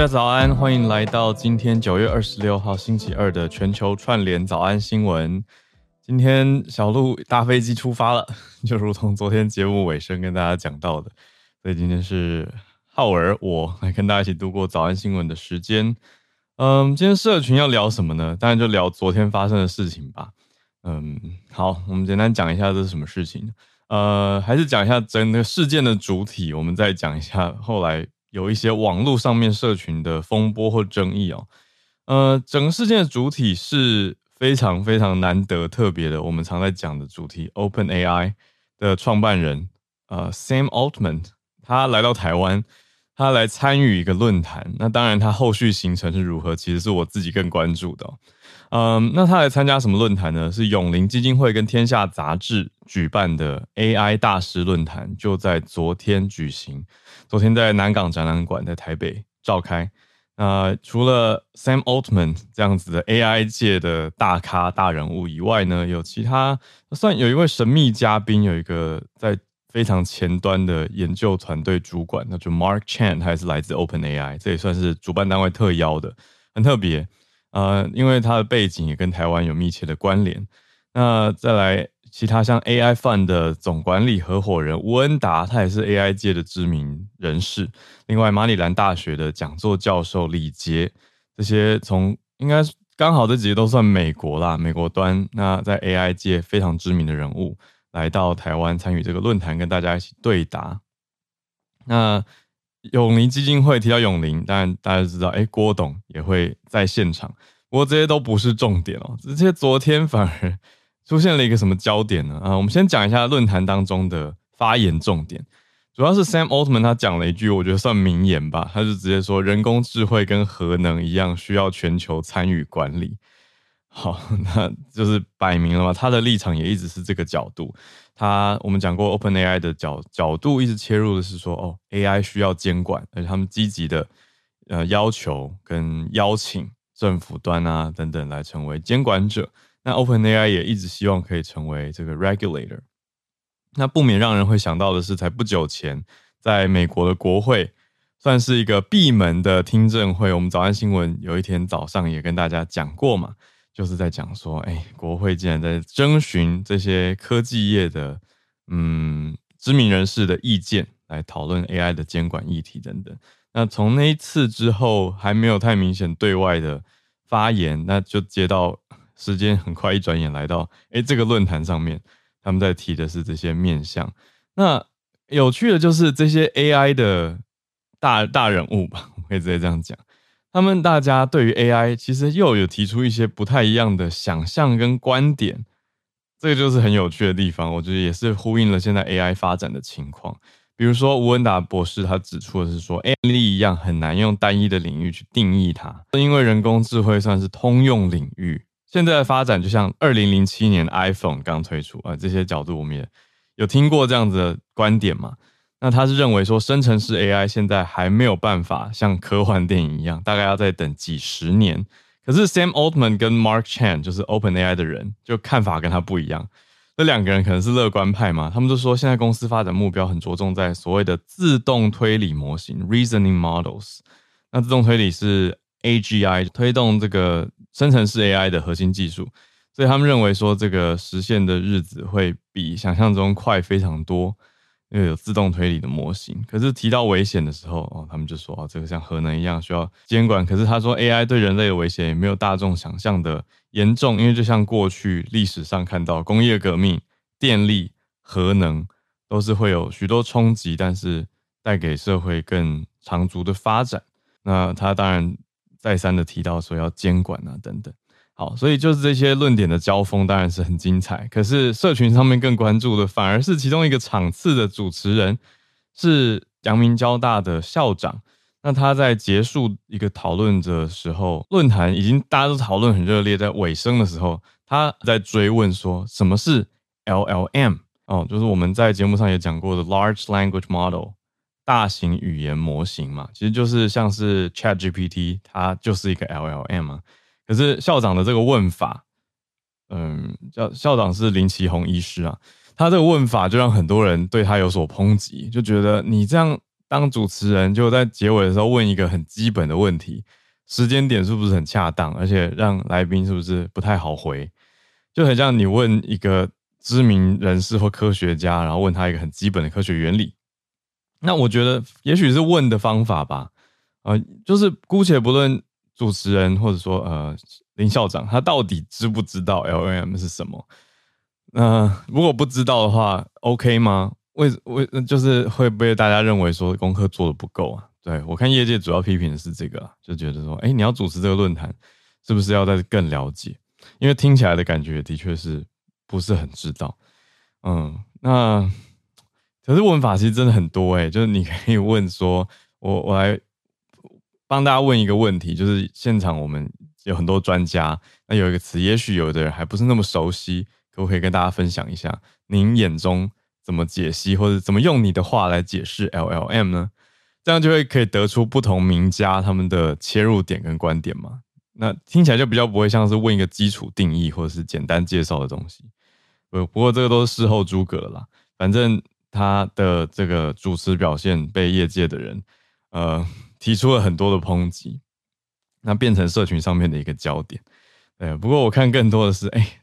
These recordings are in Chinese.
大家早安，欢迎来到今天九月二十六号星期二的全球串联早安新闻。今天小鹿搭飞机出发了，就如同昨天节目尾声跟大家讲到的，所以今天是浩儿我来跟大家一起度过早安新闻的时间。嗯，今天社群要聊什么呢？当然就聊昨天发生的事情吧。嗯，好，我们简单讲一下这是什么事情。呃，还是讲一下整个事件的主体，我们再讲一下后来。有一些网络上面社群的风波或争议哦，呃，整个事件的主体是非常非常难得特别的，我们常在讲的主题，OpenAI 的创办人呃 Sam Altman，他来到台湾，他来参与一个论坛，那当然他后续行程是如何，其实是我自己更关注的。嗯，那他来参加什么论坛呢？是永龄基金会跟天下杂志举办的 AI 大师论坛，就在昨天举行。昨天在南港展览馆在台北召开。那除了 Sam Altman 这样子的 AI 界的大咖大人物以外呢，有其他算有一位神秘嘉宾，有一个在非常前端的研究团队主管，那就 Mark Chan，他也是来自 OpenAI，这也算是主办单位特邀的，很特别。呃，因为他的背景也跟台湾有密切的关联。那再来，其他像 AI Fund 的总管理合伙人吴恩达，他也是 AI 界的知名人士。另外，马里兰大学的讲座教授李杰，这些从应该刚好这几个都算美国啦，美国端。那在 AI 界非常知名的人物来到台湾参与这个论坛，跟大家一起对答。那。永龄基金会提到永龄，当然大家知道，哎，郭董也会在现场。不过这些都不是重点哦，这些昨天反而出现了一个什么焦点呢？啊，我们先讲一下论坛当中的发言重点，主要是 Sam Altman 他讲了一句，我觉得算名言吧，他就直接说，人工智慧跟核能一样，需要全球参与管理。好，那就是摆明了嘛，他的立场也一直是这个角度。他我们讲过，OpenAI 的角角度一直切入的是说，哦，AI 需要监管，而且他们积极的呃要求跟邀请政府端啊等等来成为监管者。那 OpenAI 也一直希望可以成为这个 regulator。那不免让人会想到的是，才不久前，在美国的国会算是一个闭门的听证会，我们早安新闻有一天早上也跟大家讲过嘛。就是在讲说，哎、国会竟然在征询这些科技业的，嗯，知名人士的意见，来讨论 AI 的监管议题等等。那从那一次之后，还没有太明显对外的发言，那就接到时间很快一转眼来到，哎、这个论坛上面，他们在提的是这些面向。那有趣的就是这些 AI 的大大人物吧，我可以直接这样讲。他们大家对于 AI 其实又有提出一些不太一样的想象跟观点，这个就是很有趣的地方。我觉得也是呼应了现在 AI 发展的情况。比如说吴恩达博士他指出的是说，AI 一样很难用单一的领域去定义它，因为人工智慧算是通用领域。现在的发展就像二零零七年 iPhone 刚推出啊，这些角度我们也有听过这样子的观点嘛。那他是认为说，生成式 AI 现在还没有办法像科幻电影一样，大概要再等几十年。可是 Sam Altman 跟 Mark Chan 就是 OpenAI 的人，就看法跟他不一样。这两个人可能是乐观派嘛？他们就说，现在公司发展目标很着重在所谓的自动推理模型 （Reasoning Models）。那自动推理是 AGI 推动这个生成式 AI 的核心技术，所以他们认为说，这个实现的日子会比想象中快非常多。因为有自动推理的模型，可是提到危险的时候，哦，他们就说，哦，这个像核能一样需要监管。可是他说，AI 对人类的危险也没有大众想象的严重，因为就像过去历史上看到，工业革命、电力、核能都是会有许多冲击，但是带给社会更长足的发展。那他当然再三的提到说要监管啊，等等。好，所以就是这些论点的交锋当然是很精彩。可是社群上面更关注的反而是其中一个场次的主持人，是阳明交大的校长。那他在结束一个讨论的时候，论坛已经大家都讨论很热烈，在尾声的时候，他在追问说什么是 LLM 哦，就是我们在节目上也讲过的 Large Language Model 大型语言模型嘛，其实就是像是 ChatGPT，它就是一个 LLM 嘛。可是校长的这个问法，嗯，叫校长是林奇宏医师啊，他这个问法就让很多人对他有所抨击，就觉得你这样当主持人就在结尾的时候问一个很基本的问题，时间点是不是很恰当，而且让来宾是不是不太好回，就很像你问一个知名人士或科学家，然后问他一个很基本的科学原理。那我觉得也许是问的方法吧，呃，就是姑且不论主持人或者说呃林校长他到底知不知道 LLM 是什么，那、如果不知道的话，OK 吗？为为就是会被大家认为说功课做的不够啊？对，我看业界主要批评的是这个，就觉得说，哎，你要主持这个论坛，是不是要再更了解？因为听起来的感觉的确是不是很知道，嗯，那。可是问法其实真的很多哎、就是你可以问说，我我来帮大家问一个问题，就是现场我们有很多专家，那有一个词，也许有的人还不是那么熟悉，可不可以跟大家分享一下？您眼中怎么解析，或者怎么用你的话来解释 LLM 呢？这样就会可以得出不同名家他们的切入点跟观点嘛。那听起来就比较不会像是问一个基础定义或者是简单介绍的东西。不不过这个都是事后诸葛了啦，反正。他的这个主持表现被业界的人，呃，提出了很多的抨击，那变成社群上面的一个焦点。对，不过我看更多的是，哎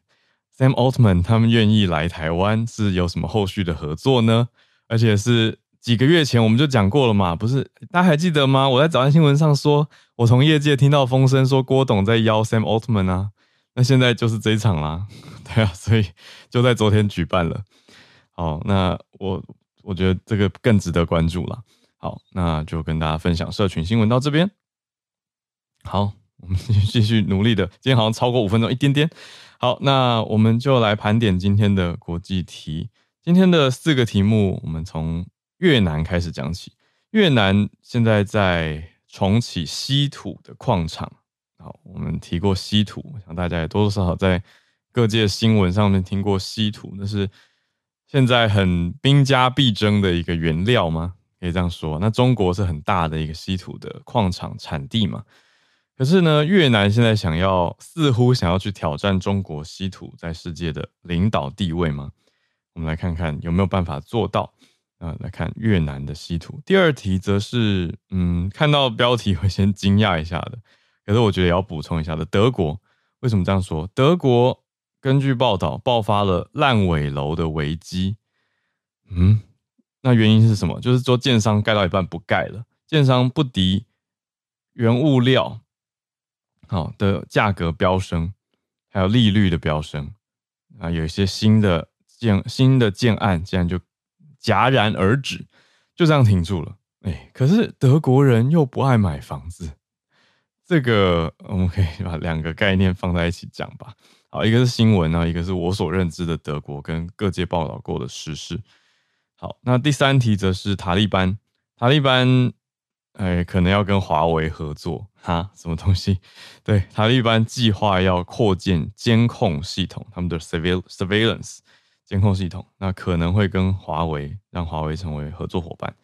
，Sam Altman 他们愿意来台湾是有什么后续的合作呢？而且是几个月前我们就讲过了嘛，不是？大家还记得吗？我在早安新闻上说，我从业界听到风声说郭董在邀 Sam Altman 啊，那现在就是这一场啦，对啊，所以就在昨天举办了。好，那我我觉得这个更值得关注了。好，那就跟大家分享社群新闻到这边。好，我们继续努力的。今天好像超过五分钟一点点。好，那我们就来盘点今天的国际题。今天的四个题目，我们从越南开始讲起。越南现在在重启稀土的矿场。好，我们提过稀土，我想大家也多多少少在各界新闻上面听过稀土，那是。现在很兵家必争的一个原料吗？可以这样说。那中国是很大的一个稀土的矿场产地嘛？可是呢，越南现在想要，似乎想要去挑战中国稀土在世界的领导地位吗？我们来看看有没有办法做到。啊，来看越南的稀土。第二题则是，嗯，看到标题会先惊讶一下的。可是我觉得也要补充一下的，德国为什么这样说？德国。根据报道，爆发了烂尾楼的危机。嗯，那原因是什么？就是说，建商盖到一半不盖了，建商不敌原物料好的价格飙升，还有利率的飙升啊，有一些新的建新的建案竟然就戛然而止，就这样停住了。哎，可是德国人又不爱买房子，这个我们可以把两个概念放在一起讲吧。好，一个是新闻啊，一个是我所认知的德国跟各界报道过的时事。好，那第三题则是塔利班，塔利班，哎，可能要跟华为合作哈？什么东西？对，塔利班计划要扩建监控系统，他们的 surveillance 监控系统，那可能会跟华为让华为成为合作伙伴。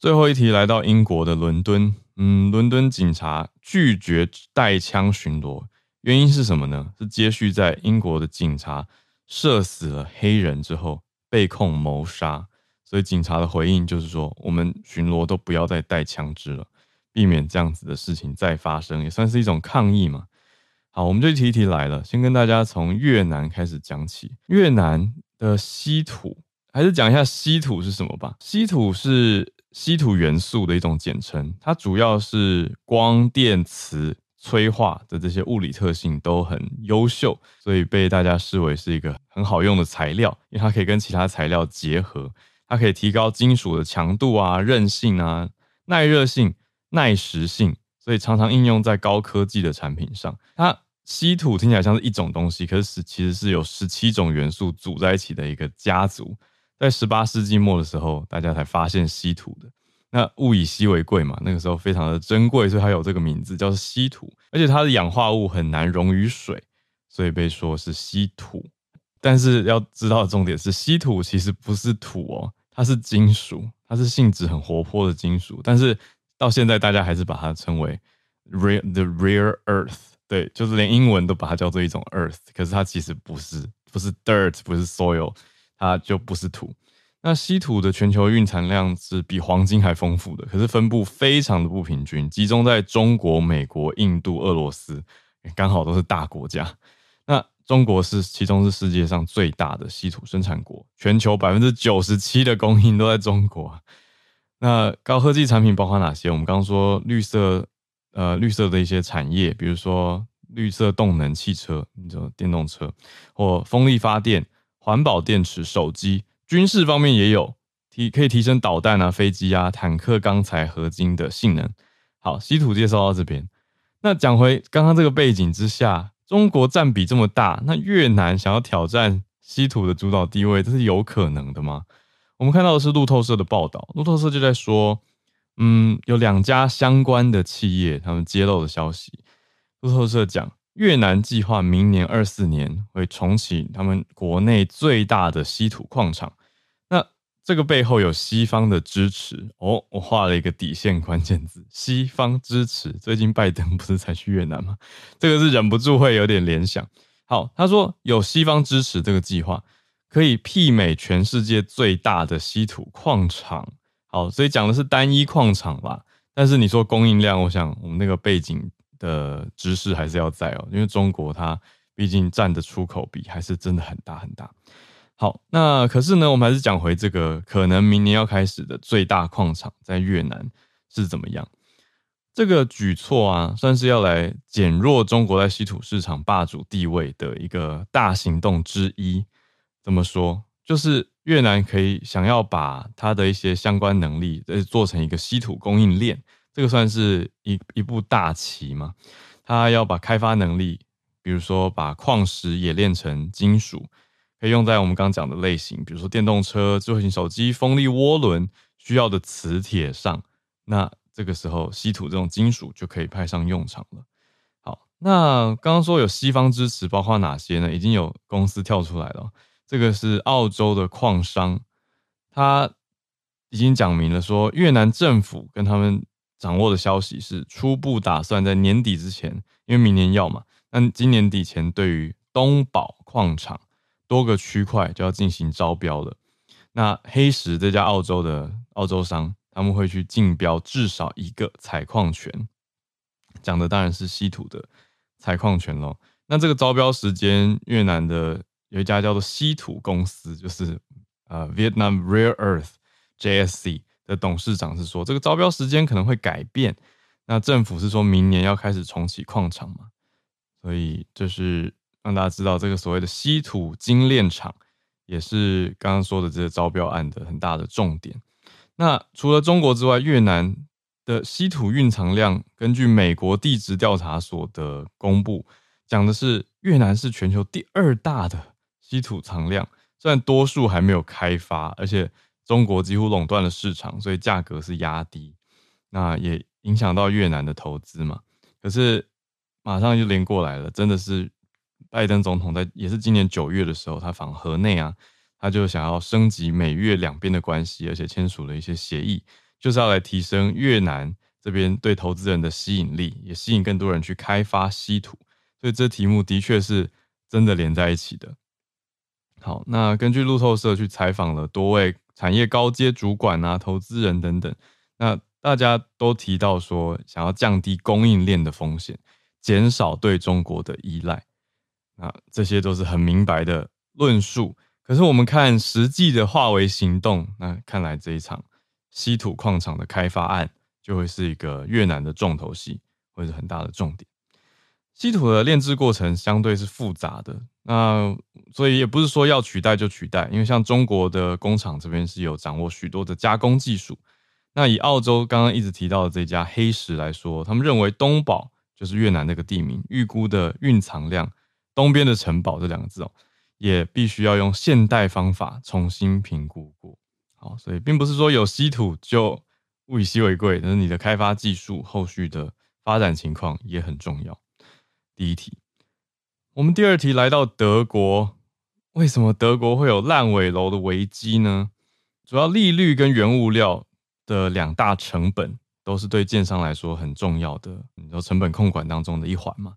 最后一题来到英国的伦敦，嗯，伦敦警察拒绝带枪巡逻。原因是什么呢？是接续在英国的警察射死了黑人之后被控谋杀，所以警察的回应就是说，我们巡逻都不要再带枪支了，避免这样子的事情再发生，也算是一种抗议嘛。好，我们就一题一题来了，先跟大家从越南开始讲起。越南的稀土，还是讲一下稀土是什么吧。稀土是稀土元素的一种简称，它主要是光电磁。催化的这些物理特性都很优秀，所以被大家视为是一个很好用的材料，因为它可以跟其他材料结合，它可以提高金属的强度啊、韧性啊、耐热性、耐蚀性，所以常常应用在高科技的产品上。它稀土听起来像是一种东西，可是其实是有十七种元素组在一起的一个家族。在十八世纪末的时候，大家才发现稀土的。那物以稀为贵嘛，那个时候非常的珍贵，所以它有这个名字叫做稀土。而且它的氧化物很难溶于水，所以被说是稀土。但是要知道的重点是，稀土其实不是土哦，它是金属，它是性质很活泼的金属。但是到现在大家还是把它称为 rare the rare earth，对，就是连英文都把它叫做一种 earth，可是它其实不是，不是 dirt，不是 soil，它就不是土。那稀土的全球蕴藏量是比黄金还丰富的，可是分布非常的不平均，集中在中国、美国、印度、俄罗斯，刚好都是大国家。那中国是其中是世界上最大的稀土生产国，全球百分之九十七的供应都在中国。那高科技产品包括哪些？我们刚刚说绿色，呃，绿色的一些产业，比如说绿色动能汽车，你说电动车或风力发电、环保电池、手机。军事方面也有提可以提升导弹啊、飞机啊、坦克钢材合金的性能。好，稀土介绍到这边。那讲回刚刚这个背景之下，中国占比这么大，那越南想要挑战稀土的主导地位，这是有可能的吗？我们看到的是路透社的报道，路透社就在说，嗯，有两家相关的企业他们揭露的消息。路透社讲。越南计划明年二四年会重启他们国内最大的稀土矿场，这个背后有西方的支持哦。我画了一个底线关键字：西方支持。最近拜登不是才去越南吗？这个是忍不住会有点联想。好，他说有西方支持这个计划，可以媲美全世界最大的稀土矿场。好，所以讲的是单一矿场吧。但是你说供应量，我想我们那个背景。的知识还是要在哦，因为中国它毕竟占的出口比还是真的很大很大。好，那可是呢，我们还是讲回这个可能明年要开始的最大矿场在越南是怎么样？这个举措啊，算是要来减弱中国在稀土市场霸主地位的一个大行动之一。怎么说？就是越南可以想要把它的一些相关能力，呃，做成一个稀土供应链。这个算是一一步大棋嘛？他要把开发能力，比如说把矿石冶炼成金属，可以用在我们刚刚讲的类型，比如说电动车、智慧型手机、风力涡轮需要的磁铁上。那这个时候，稀土这种金属就可以派上用场了。好，那刚刚说有西方支持，包括哪些呢？已经有公司跳出来了，这个是澳洲的矿商，他已经讲明了说，越南政府跟他们。掌握的消息是，初步打算在年底之前，因为明年要嘛，那今年底前对于东宝矿场多个区块就要进行招标了。那黑石这家澳洲的澳洲商，他们会去竞标至少一个采矿权，讲的当然是稀土的采矿权喽。那这个招标时间，越南的有一家叫做稀土公司，就是呃 Vietnam Rare Earth JSC。的董事长是说，这个招标时间可能会改变。那政府是说明年要开始重启矿场嘛？所以就是让大家知道，这个所谓的稀土精炼厂，也是刚刚说的这个招标案的很大的重点。那除了中国之外，越南的稀土蕴藏量，根据美国地质调查所的公布，讲的是越南是全球第二大的稀土藏量，虽然多数还没有开发，而且。中国几乎垄断了市场，所以价格是压低，那也影响到越南的投资嘛。可是马上就连过来了，真的是拜登总统在也是今年九月的时候，他访河内啊，他就想要升级美越两边的关系，而且签署了一些协议，就是要来提升越南这边对投资人的吸引力，也吸引更多人去开发稀土。所以这题目的确是真的连在一起的。好，那根据路透社去采访了多位。产业高阶主管啊，投资人等等，那大家都提到说，想要降低供应链的风险，减少对中国的依赖。那这些都是很明白的论述。可是我们看实际的化为行动，那看来这一场稀土矿场的开发案就会是一个越南的重头戏，或是很大的重点。稀土的炼制过程相对是复杂的，那所以也不是说要取代就取代，因为像中国的工厂这边是有掌握许多的加工技术。那以澳洲刚刚一直提到的这家黑石来说，他们认为东宝就是越南那个地名，预估的蕴藏量，东边的城堡这两个字哦，也必须要用现代方法重新评估过。好，所以并不是说有稀土就物以稀为贵，但是你的开发技术后续的发展情况也很重要。第一题，我们第二题来到德国，为什么德国会有烂尾楼的危机呢？主要利率跟原物料的两大成本，都是对建商来说很重要的，你说成本控管当中的一环嘛。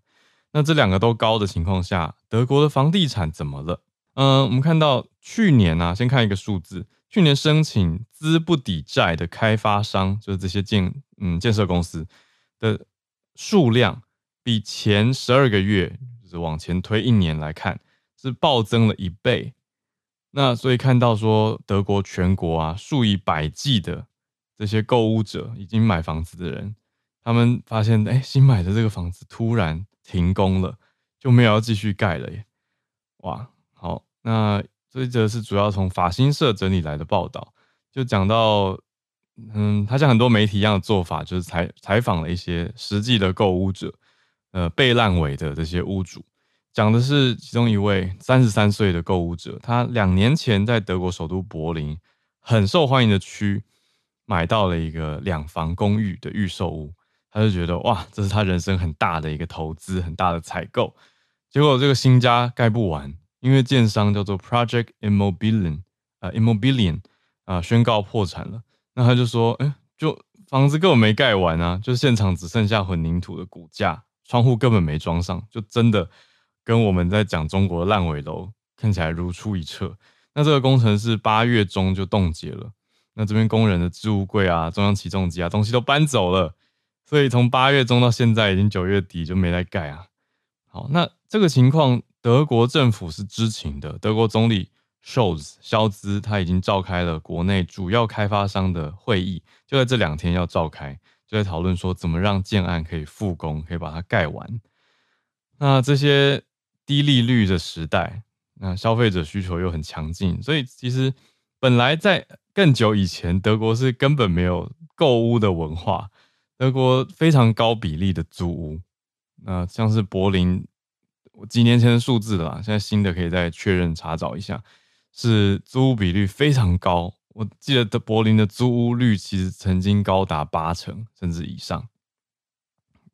那这两个都高的情况下，德国的房地产怎么了？嗯，我们看到去年啊，先看一个数字，去年申请资不抵债的开发商，就是这些建嗯建设公司的数量，比前十二个月，就是往前推一年来看，是暴增了一倍。那所以看到说，德国全国啊，数以百计的这些购屋者已经买房子的人，他们发现，哎，新买的这个房子突然停工了，就没有要继续盖了耶！哇，好，那这一则是主要从法新社整理来的报道，就讲到，嗯，他像很多媒体一样的做法，就是采采访了一些实际的购屋者，呃，被烂尾的这些屋主。讲的是其中一位三十三岁的购物者，他两年前在德国首都柏林很受欢迎的区买到了一个两房公寓的预售屋，他就觉得哇，这是他人生很大的一个投资，很大的采购。结果这个新家盖不完，因为建商叫做 Project Immobilien 啊 Immobilien 啊宣告破产了。那他就说，哎，就房子根本没盖完啊，就现场只剩下混凝土的骨架，窗户根本没装上，就真的。跟我们在讲中国的烂尾楼看起来如出一辙。那这个工程是八月中就冻结了，那这边工人的置物柜啊、中央起重机啊东西都搬走了，所以从八月中到现在已经九月底就没来盖啊。好，那这个情况德国政府是知情的，德国总理肖兹他已经召开了国内主要开发商的会议，就在这两天要召开，就在讨论说怎么让建案可以复工，可以把它盖完。那这些。低利率的时代，那消费者需求又很强劲，所以其实本来在更久以前，德国是根本没有购屋的文化。德国非常高比例的租屋，那像是柏林几年前的数字啦，现在新的可以再确认查找一下，是租屋比率非常高。我记得的柏林的租屋率其实曾经高达八成甚至以上，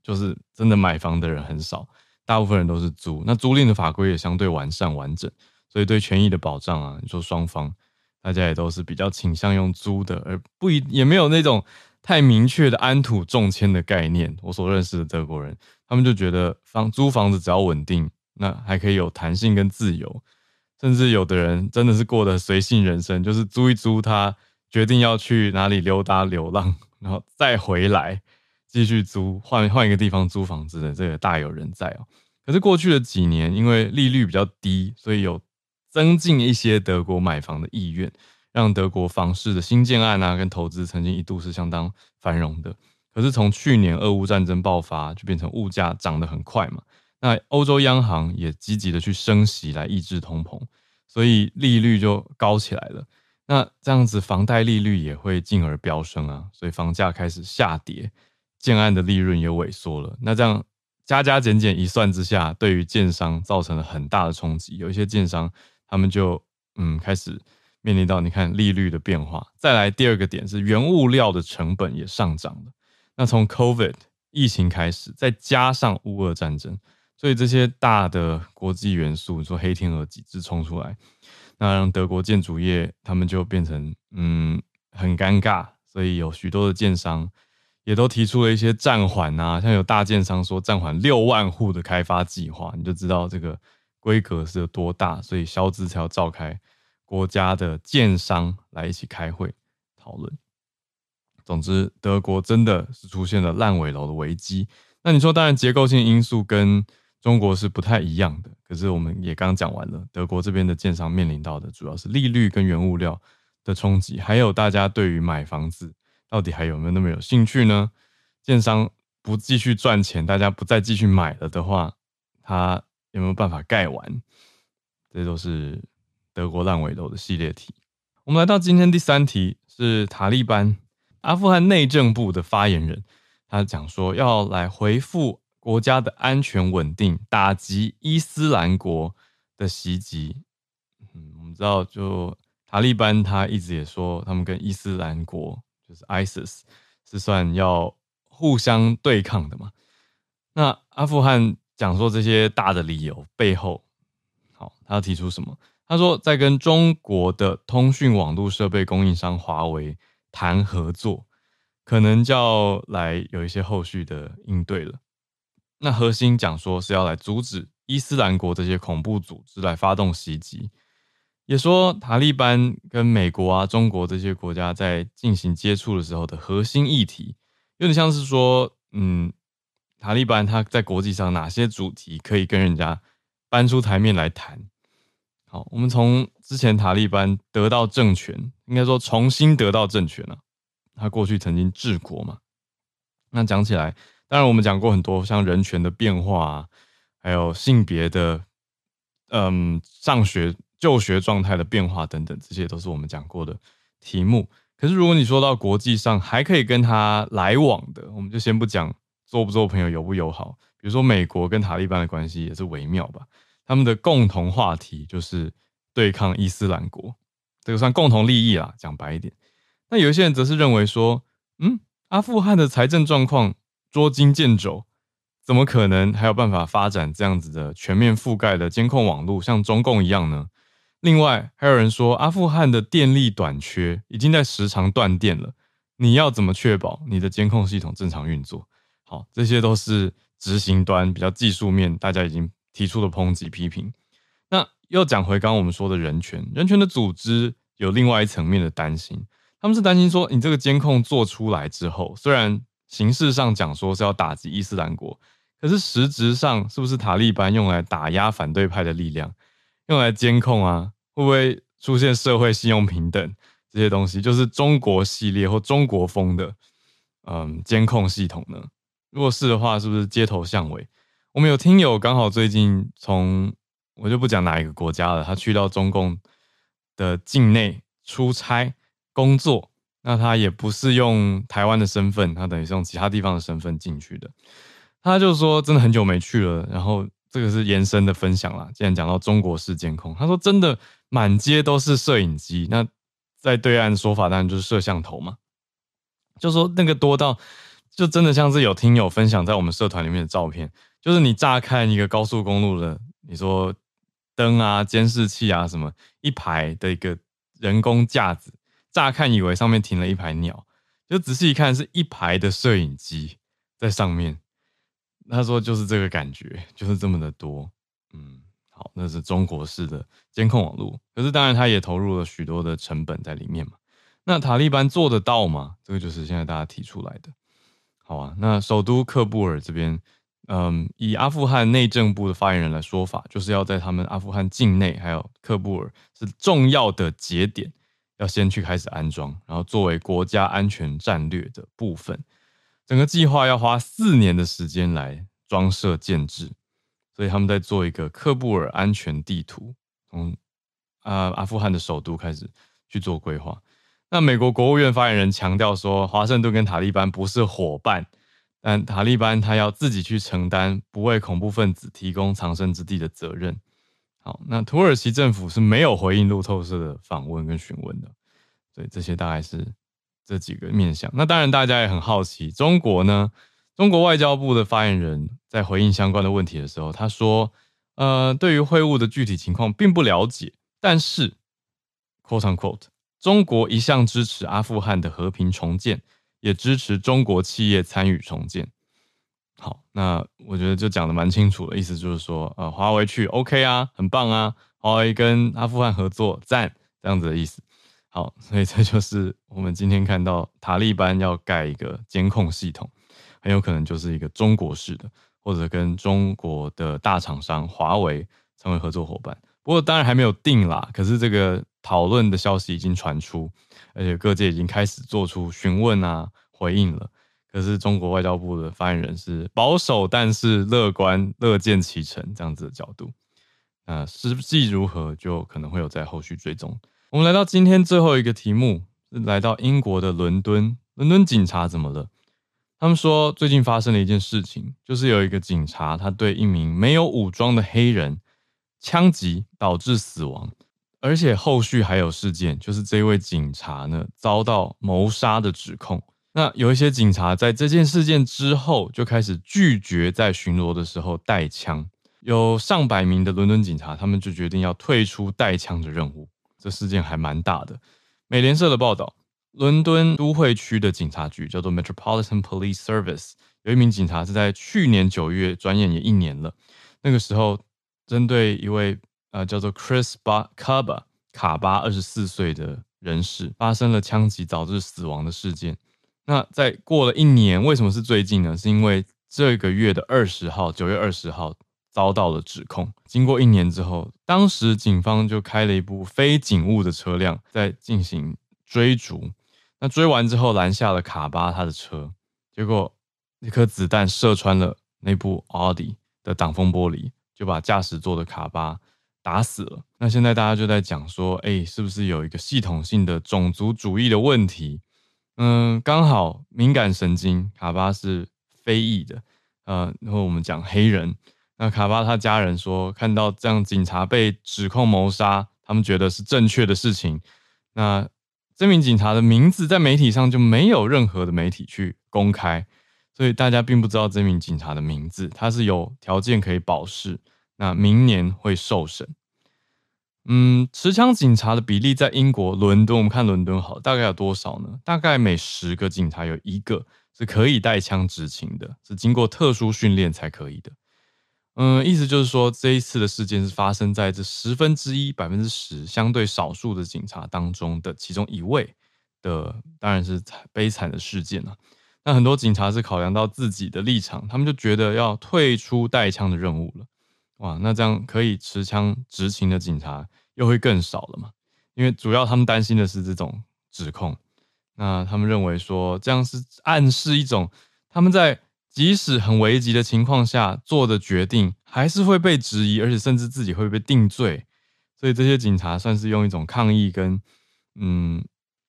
就是真的买房的人很少。大部分人都是租，那租赁的法规也相对完善完整，所以对权益的保障啊，你说双方大家也都是比较倾向用租的，而不一也没有那种太明确的安土重迁的概念。我所认识的德国人，他们就觉得房租房子只要稳定，那还可以有弹性跟自由，甚至有的人真的是过得随性人生，就是租一租，他决定要去哪里溜达流浪，然后再回来。继续租，换换一个地方租房子的这个大有人在哦。可是过去的几年，因为利率比较低，所以有增进一些德国买房的意愿，让德国房市的新建案啊跟投资曾经一度是相当繁荣的。可是从去年俄乌战争爆发，就变成物价涨得很快嘛。那欧洲央行也积极的去升息来抑制通膨，所以利率就高起来了。那这样子房贷利率也会进而飙升啊，所以房价开始下跌。建案的利润也萎缩了，那这样加加减减一算之下，对于建商造成了很大的冲击。有一些建商他们就嗯开始面临到你看利率的变化。再来第二个点是原物料的成本也上涨了。那从 COVID 疫情开始，再加上乌俄战争，所以这些大的国际元素，你说黑天鹅几只冲出来，那让德国建筑业他们就变成嗯很尴尬。所以有许多的建商。也都提出了一些暂缓啊，像有大建商说暂缓六万户的开发计划，你就知道这个规格是有多大，所以消资才要召开国家的建商来一起开会讨论。总之，德国真的是出现了烂尾楼的危机。那你说，当然结构性因素跟中国是不太一样的，可是我们也刚讲完了，德国这边的建商面临到的主要是利率跟原物料的冲击，还有大家对于买房子。到底还有没有那么有兴趣呢？建商不继续赚钱，大家不再继续买了的话，他有没有办法盖完？这都是德国烂尾楼的系列题。我们来到今天第三题，是塔利班，阿富汗内政部的发言人，他讲说要来恢复国家的安全稳定，打击伊斯兰国的袭击。嗯，我们知道，就塔利班他一直也说，他们跟伊斯兰国。就是 ISIS 是算要互相对抗的嘛？那阿富汗讲说这些大的理由背后，好，他要提出什么？他说在跟中国的通讯网络设备供应商华为谈合作，可能就要来有一些后续的应对了。那核心讲说是要来阻止伊斯兰国这些恐怖组织来发动袭击。也说塔利班跟美国啊、中国这些国家在进行接触的时候的核心议题，有点像是说，嗯，塔利班他在国际上哪些主题可以跟人家搬出台面来谈。好，我们从之前塔利班得到政权，应该说重新得到政权了。他过去曾经治国嘛，那讲起来，当然我们讲过很多像人权的变化啊，还有性别的，嗯，上学就学状态的变化等等，这些都是我们讲过的题目。可是如果你说到国际上还可以跟他来往的，我们就先不讲做不做朋友、友不友好。比如说美国跟塔利班的关系也是微妙吧，他们的共同话题就是对抗伊斯兰国，这个算共同利益啦，讲白一点。那有一些人则是认为说，嗯，阿富汗的财政状况捉襟见肘，怎么可能还有办法发展这样子的全面覆盖的监控网络，像中共一样呢？另外，还有人说，阿富汗的电力短缺已经在时常断电了，你要怎么确保你的监控系统正常运作？好，这些都是执行端比较技术面，大家已经提出了抨击批评。那又讲回刚刚我们说的人权，人权的组织有另外一层面的担心。他们是担心说，你这个监控做出来之后，虽然形式上讲说是要打击伊斯兰国，可是实质上是不是塔利班用来打压反对派的力量，用来监控啊？会不会出现社会信用平等这些东西？就是中国系列或中国风的嗯监控系统呢？如果是的话，是不是街头巷尾？我们有听友刚好最近从我就不讲哪一个国家了，他去到中共的境内出差。工作，那他也不是用台湾的身份，他等于是用其他地方的身份进去的。他就说真的很久没去了，然后这个是延伸的分享啦。既然讲到中国式监控，他说真的满街都是摄影机，那在对岸说法当然就是摄像头嘛。就说那个多到，就真的像是有听友分享在我们社团里面的照片，就是你乍看一个高速公路的，你说灯啊、监视器啊什么一排的一个人工架子。乍看以为上面停了一排鸟，就仔细一看是一排的摄影机在上面。他说就是这个感觉，就是这么的多。嗯，好，那是中国式的监控网络，可是当然他也投入了许多的成本在里面嘛。那塔利班做得到吗？这个就是现在大家提出来的。好啊，那首都喀布尔这边，嗯，以阿富汗内政部的发言人来说法，就是要在他们阿富汗境内还有喀布尔是重要的节点。要先去开始安装，然后作为国家安全战略的部分，整个计划要花四年的时间来装设建置，所以他们在做一个喀布尔安全地图，从啊阿富汗的首都开始去做规划。那美国国务院发言人强调说，华盛顿跟塔利班不是伙伴，但塔利班他要自己去承担不为恐怖分子提供藏身之地的责任。好，那土耳其政府是没有回应路透社的访问跟询问的，所以这些大概是这几个面向。那当然，大家也很好奇，中国呢？中国外交部的发言人在回应相关的问题的时候，他说：“呃，对于会晤的具体情况并不了解，但是 ‘quote unquote’，中国一向支持阿富汗的和平重建，也支持中国企业参与重建。”好，那我觉得就讲的蛮清楚的，意思就是说，呃，华为去 OK 啊，很棒啊，华为跟阿富汗合作赞，这样子的意思。好，所以这就是我们今天看到塔利班要盖一个监控系统，很有可能就是一个中国式的，或者跟中国的大厂商华为成为合作伙伴。不过当然还没有定啦，可是这个讨论的消息已经传出，而且各界已经开始做出询问啊回应了。可是中国外交部的发言人是保守，但是乐观，乐见其成这样子的角度。那实际如何，就可能会有在后续追踪。我们来到今天最后一个题目，来到英国的伦敦，伦敦警察怎么了？他们说最近发生了一件事情，就是有一个警察，他对一名没有武装的黑人枪击导致死亡，而且后续还有事件，就是这位警察呢遭到谋杀的指控。那有一些警察在这件事件之后就开始拒绝在巡逻的时候带枪，有上百名的伦敦警察，他们就决定要退出带枪的任务。这事件还蛮大的。美联社的报道，伦敦都会区的警察局叫做 Metropolitan Police Service，有一名警察是在去年九月转眼也一年了。那个时候，针对一位呃叫做 Chris Kaba 卡巴二十四岁的人士发生了枪击导致死亡的事件。那在过了一年，为什么是最近呢？是因为这个月的二十号，九月二十号遭到了指控。经过一年之后，当时警方就开了一部非警务的车辆在进行追逐。那追完之后，拦下了卡巴他的车，结果一颗子弹射穿了那部奥迪的挡风玻璃，就把驾驶座的卡巴打死了。那现在大家就在讲说，哎，是不是有一个系统性的种族主义的问题？嗯，刚好敏感神经卡巴是非裔的，呃，然后我们讲黑人，那卡巴他家人说看到这样警察被指控谋杀，他们觉得是正确的事情。那这名警察的名字在媒体上就没有任何的媒体去公开，所以大家并不知道这名警察的名字。他是有条件可以保释，那明年会受审。嗯，持枪警察的比例在英国伦敦，我们看伦敦好，大概有多少呢？大概每十个警察有一个是可以带枪执勤的，是经过特殊训练才可以的。嗯，意思就是说，这一次的事件是发生在这十分之一、百分之十相对少数的警察当中的其中一位的，当然是惨悲惨的事件了。那很多警察是考量到自己的立场，他们就觉得要退出带枪的任务了。哇，那这样可以持枪执勤的警察又会更少了嘛？因为主要他们担心的是这种指控。那他们认为说，这样是暗示一种他们在。即使很危急的情况下做的决定，还是会被质疑，而且甚至自己会被定罪。所以这些警察算是用一种抗议跟嗯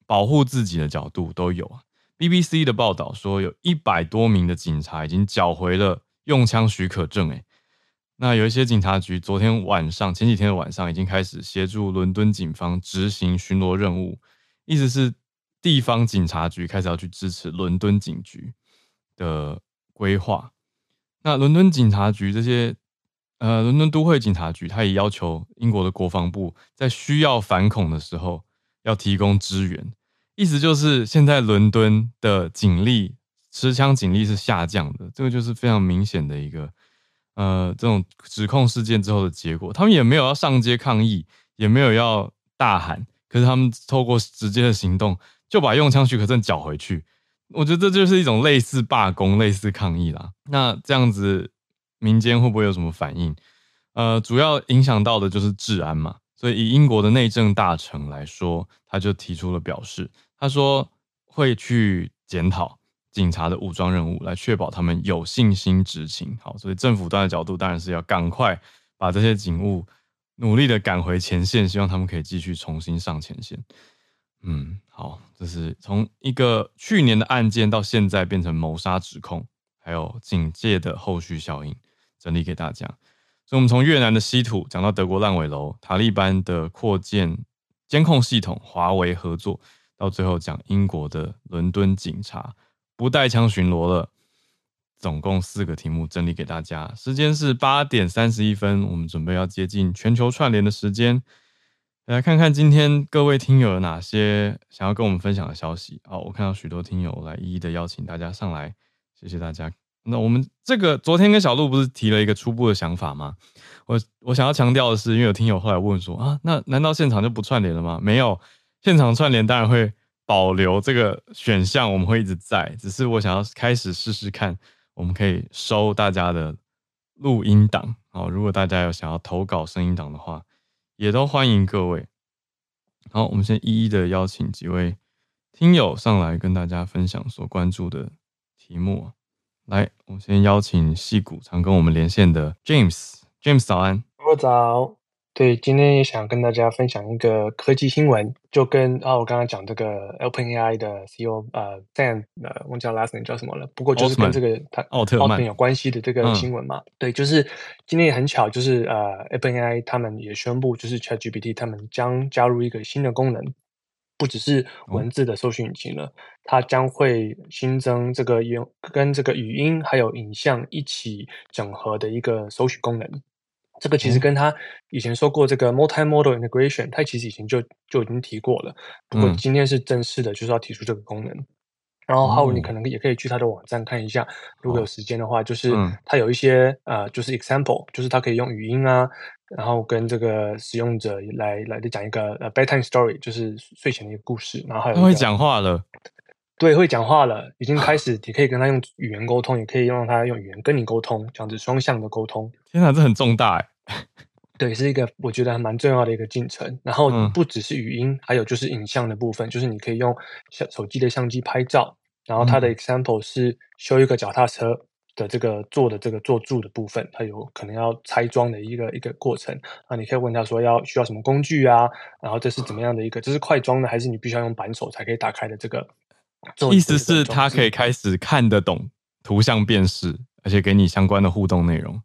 保护自己的角度都有啊。BBC 的报道说，有一百多名的警察已经缴回了用枪许可证。诶，那有一些警察局昨天晚上、前几天的晚上已经开始协助伦敦警方执行巡逻任务，意思是地方警察局开始要去支持伦敦警局的。规划，那伦敦警察局这些，呃，伦敦都会警察局，他也要求英国的国防部在需要反恐的时候要提供支援。意思就是，现在伦敦的警力持枪警力是下降的，这个就是非常明显的一个，呃，这种指控事件之后的结果。他们也没有要上街抗议，也没有要大喊，可是他们透过直接的行动，就把用枪许可证缴回去。我觉得这就是一种类似罢工、类似抗议啦。那这样子，民间会不会有什么反应？呃，主要影响到的就是治安嘛。所以以英国的内政大臣来说，他就提出了表示，他说会去检讨警察的武装任务，来确保他们有信心执勤。好，所以政府端的角度当然是要赶快把这些警务努力的赶回前线，希望他们可以继续重新上前线。嗯，好，这是从一个去年的案件到现在变成谋杀指控，还有警戒的后续效应，整理给大家。所以，我们从越南的稀土讲到德国烂尾楼、塔利班的扩建监控系统、华为合作，到最后讲英国的伦敦警察不带枪巡逻了。总共四个题目整理给大家。时间是八点三十一分，我们准备要接近全球串联的时间。来看看今天各位听友有哪些想要跟我们分享的消息。好，我看到许多听友来一一的邀请大家上来，谢谢大家。那我们这个昨天跟小鹿不是提了一个初步的想法吗？我我想要强调的是，因为有听友后来问说啊，那难道现场就不串联了吗？没有，现场串联当然会保留这个选项，我们会一直在。只是我想要开始试试看，我们可以收大家的录音档。好，如果大家有想要投稿声音档的话。也都欢迎各位。好，我们先一一的邀请几位听友上来跟大家分享所关注的题目。来，我们先邀请戏骨常跟我们连线的 James，James James, 早安。我早。对，今天也想跟大家分享一个科技新闻，就跟啊，我刚刚讲这个 OpenAI 的 CEO 呃 Sam 呃，忘记叫 last name 叫什么了，不过就是跟这个他奥特曼有关系的这个新闻嘛。嗯、对，就是今天也很巧，就是呃 OpenAI 他们也宣布，就是 ChatGPT 他们将加入一个新的功能，不只是文字的搜寻引擎了，哦、它将会新增这个用跟这个语音还有影像一起整合的一个搜寻功能。这个其实跟他以前说过这个 multimodal integration，他其实以前就就已经提过了。不过今天是正式的，就是要提出这个功能。然后 Howard 你可能也可以去他的网站看一下，如果有时间的话，就是他有一些呃，就是 example，就是他可以用语音啊，然后跟这个使用者来来的讲一个呃 bedtime story，就是睡前的一个故事，然后还有他会讲话了，对，会讲话了，已经开 始，你可以跟他用语言沟通，也可以让他用语言跟你沟通，这样子双向的沟通。天哪，这很重大哎。对，是一个我觉得还蛮重要的一个进程。然后不只是语音，还有就是影像的部分，就是你可以用手手机的相机拍照。然后它的 example 是修一个脚踏车的这个坐的这个坐柱的部分，它有可能要拆装的一个一个过程啊。你可以问他说要需要什么工具啊？然后这是怎么样的一个？这是快装的，还是你必须要用扳手才可以打开的这个？意思是他可以开始看得懂图像辨识，而且给你相关的互动内容。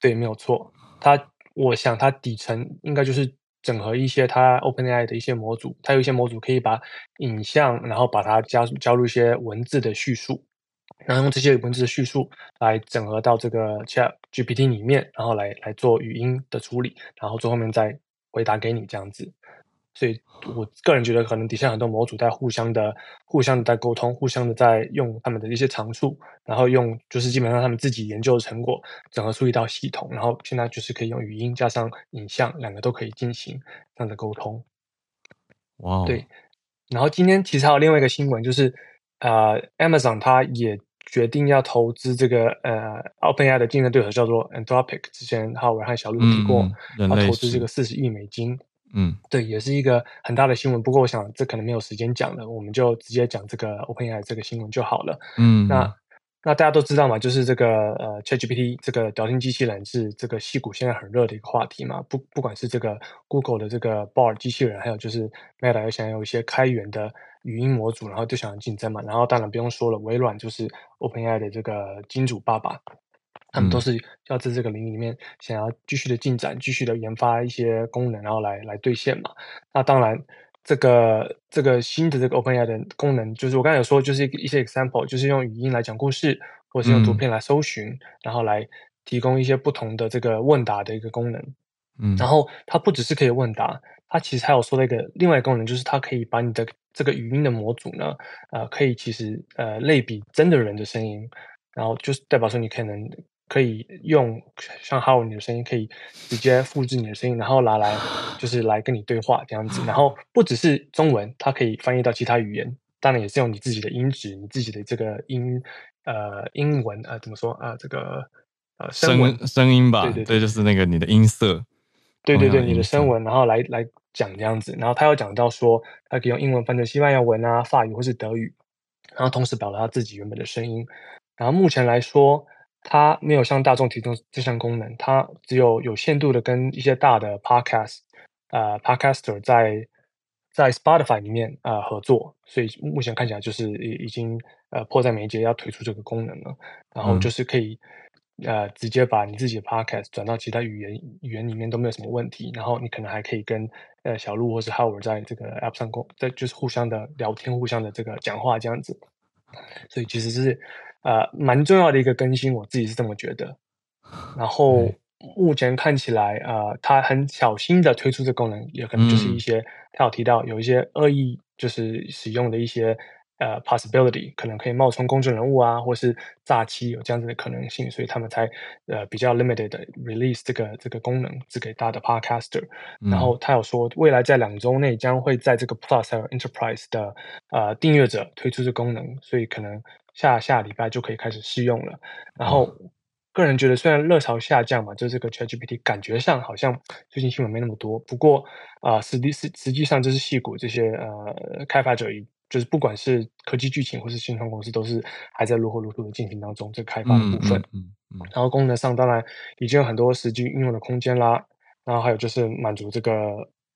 对，没有错。它，我想它底层应该就是。整合一些它 OpenAI 的一些模组，它有一些模组可以把影像，然后把它加加入一些文字的叙述，然后用这些文字的叙述来整合到这个 ChatGPT 里面，然后来来做语音的处理，然后最后面再回答给你这样子。所以，我个人觉得，可能底下很多模组在互相的、互相的在沟通，互相的在用他们的一些长处，然后用就是基本上他们自己研究的成果整合出一套系统，然后现在就是可以用语音加上影像两个都可以进行这样的沟通。哇，Wow. 对。然后今天其实还有另外一个新闻，就是呃，Amazon 它也决定要投资这个呃，OpenAI 的竞争对手叫做 Anthropic，之前 Howard 和小路提过，要、嗯、投资这个四十亿美金。嗯，对，也是一个很大的新闻。不过，我想这可能没有时间讲了，我们就直接讲这个 OpenAI 这个新闻就好了。嗯，那那大家都知道嘛，就是这个呃 ChatGPT 这个聊天机器人是这个矽谷现在很热的一个话题嘛。不不管是这个 Google 的这个 Bard 机器人，还有就是 Meta 又想要有一些开源的语音模组，然后就想要竞争嘛。然后当然不用说了，微软就是 OpenAI 的这个金主爸爸。他们都是要在这个领域里面想要继续的进展，继续的研发一些功能，然后来来兑现嘛。那当然，这个这个新的这个 OpenAI 的功能，就是我刚才有说，就是一些 example，就是用语音来讲故事，或者是用图片来搜寻，嗯、然后来提供一些不同的这个问答的一个功能。嗯，然后它不只是可以问答，它其实还有说那个另外一个功能，就是它可以把你的这个语音的模组呢，呃，可以其实呃类比真的人的声音，然后就是代表说你可能。可以用像 Howard 你的声音，可以直接复制你的声音，然后拿来 就是来跟你对话这样子。然后不只是中文，它可以翻译到其他语言，当然也是用你自己的音质、你自己的这个音呃英文呃怎么说啊、呃？这个呃声声声音吧，对对对，就是那个你的音色，对对对，你的声纹，然后来来讲这样子。然后他有讲到说，他可以用英文翻成西班牙文啊、法语或是德语，然后同时表达他自己原本的声音。然后目前来说。它没有向大众提供这项功能，它只有有限度的跟一些大的 podcast，呃，podcaster 在在 Spotify 里面啊、呃、合作，所以目前看起来就是已已经呃迫在眉睫要推出这个功能了。然后就是可以、嗯、呃直接把你自己的 podcast 转到其他语言语言里面都没有什么问题。然后你可能还可以跟呃小鹿或是 Howard 在这个 app 上共在就是互相的聊天，互相的这个讲话这样子。所以其实是。呃，蛮重要的一个更新，我自己是这么觉得。然后目前看起来，呃，他很小心的推出这功能，也可能就是一些、嗯、他有提到有一些恶意，就是使用的一些呃 possibility，可能可以冒充公众人物啊，或是诈欺有这样子的可能性，所以他们才呃比较 limited release 这个这个功能只给大的 podcaster。嗯、然后他有说，未来在两周内将会在这个 Plus 还有 Enterprise 的呃订阅者推出这功能，所以可能。下下礼拜就可以开始试用了，然后个人觉得虽然热潮下降嘛，就这个 ChatGPT 感觉上好像最近新闻没那么多，不过啊、呃，实际实实际上这是戏骨这些呃开发者，就是不管是科技剧情或是新创公司，都是还在如火如荼的进行当中这个开发的部分。嗯嗯，嗯，嗯，然后功能上当然已经有很多实际应用的空间啦，然后还有就是满足这个。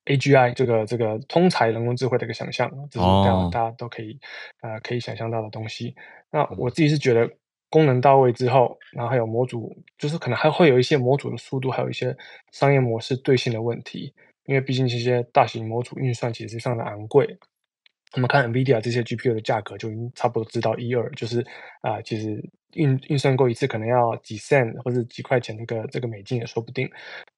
AGI 这个这个通才人工智慧的一个想象，这是大家大家都可以呃可以想象到的东西。那我自己是觉得功能到位之后，然后还有模组，就是可能还会有一些模组的速度，还有一些商业模式对性的问题。因为毕竟这些大型模组运算其实非常的昂贵。我们看 NVIDIA 这些 GPU 的价格就已经差不多知道一二，就是啊、呃，其实运运算过一次可能要几 cent 或者几块钱这个这个美金也说不定。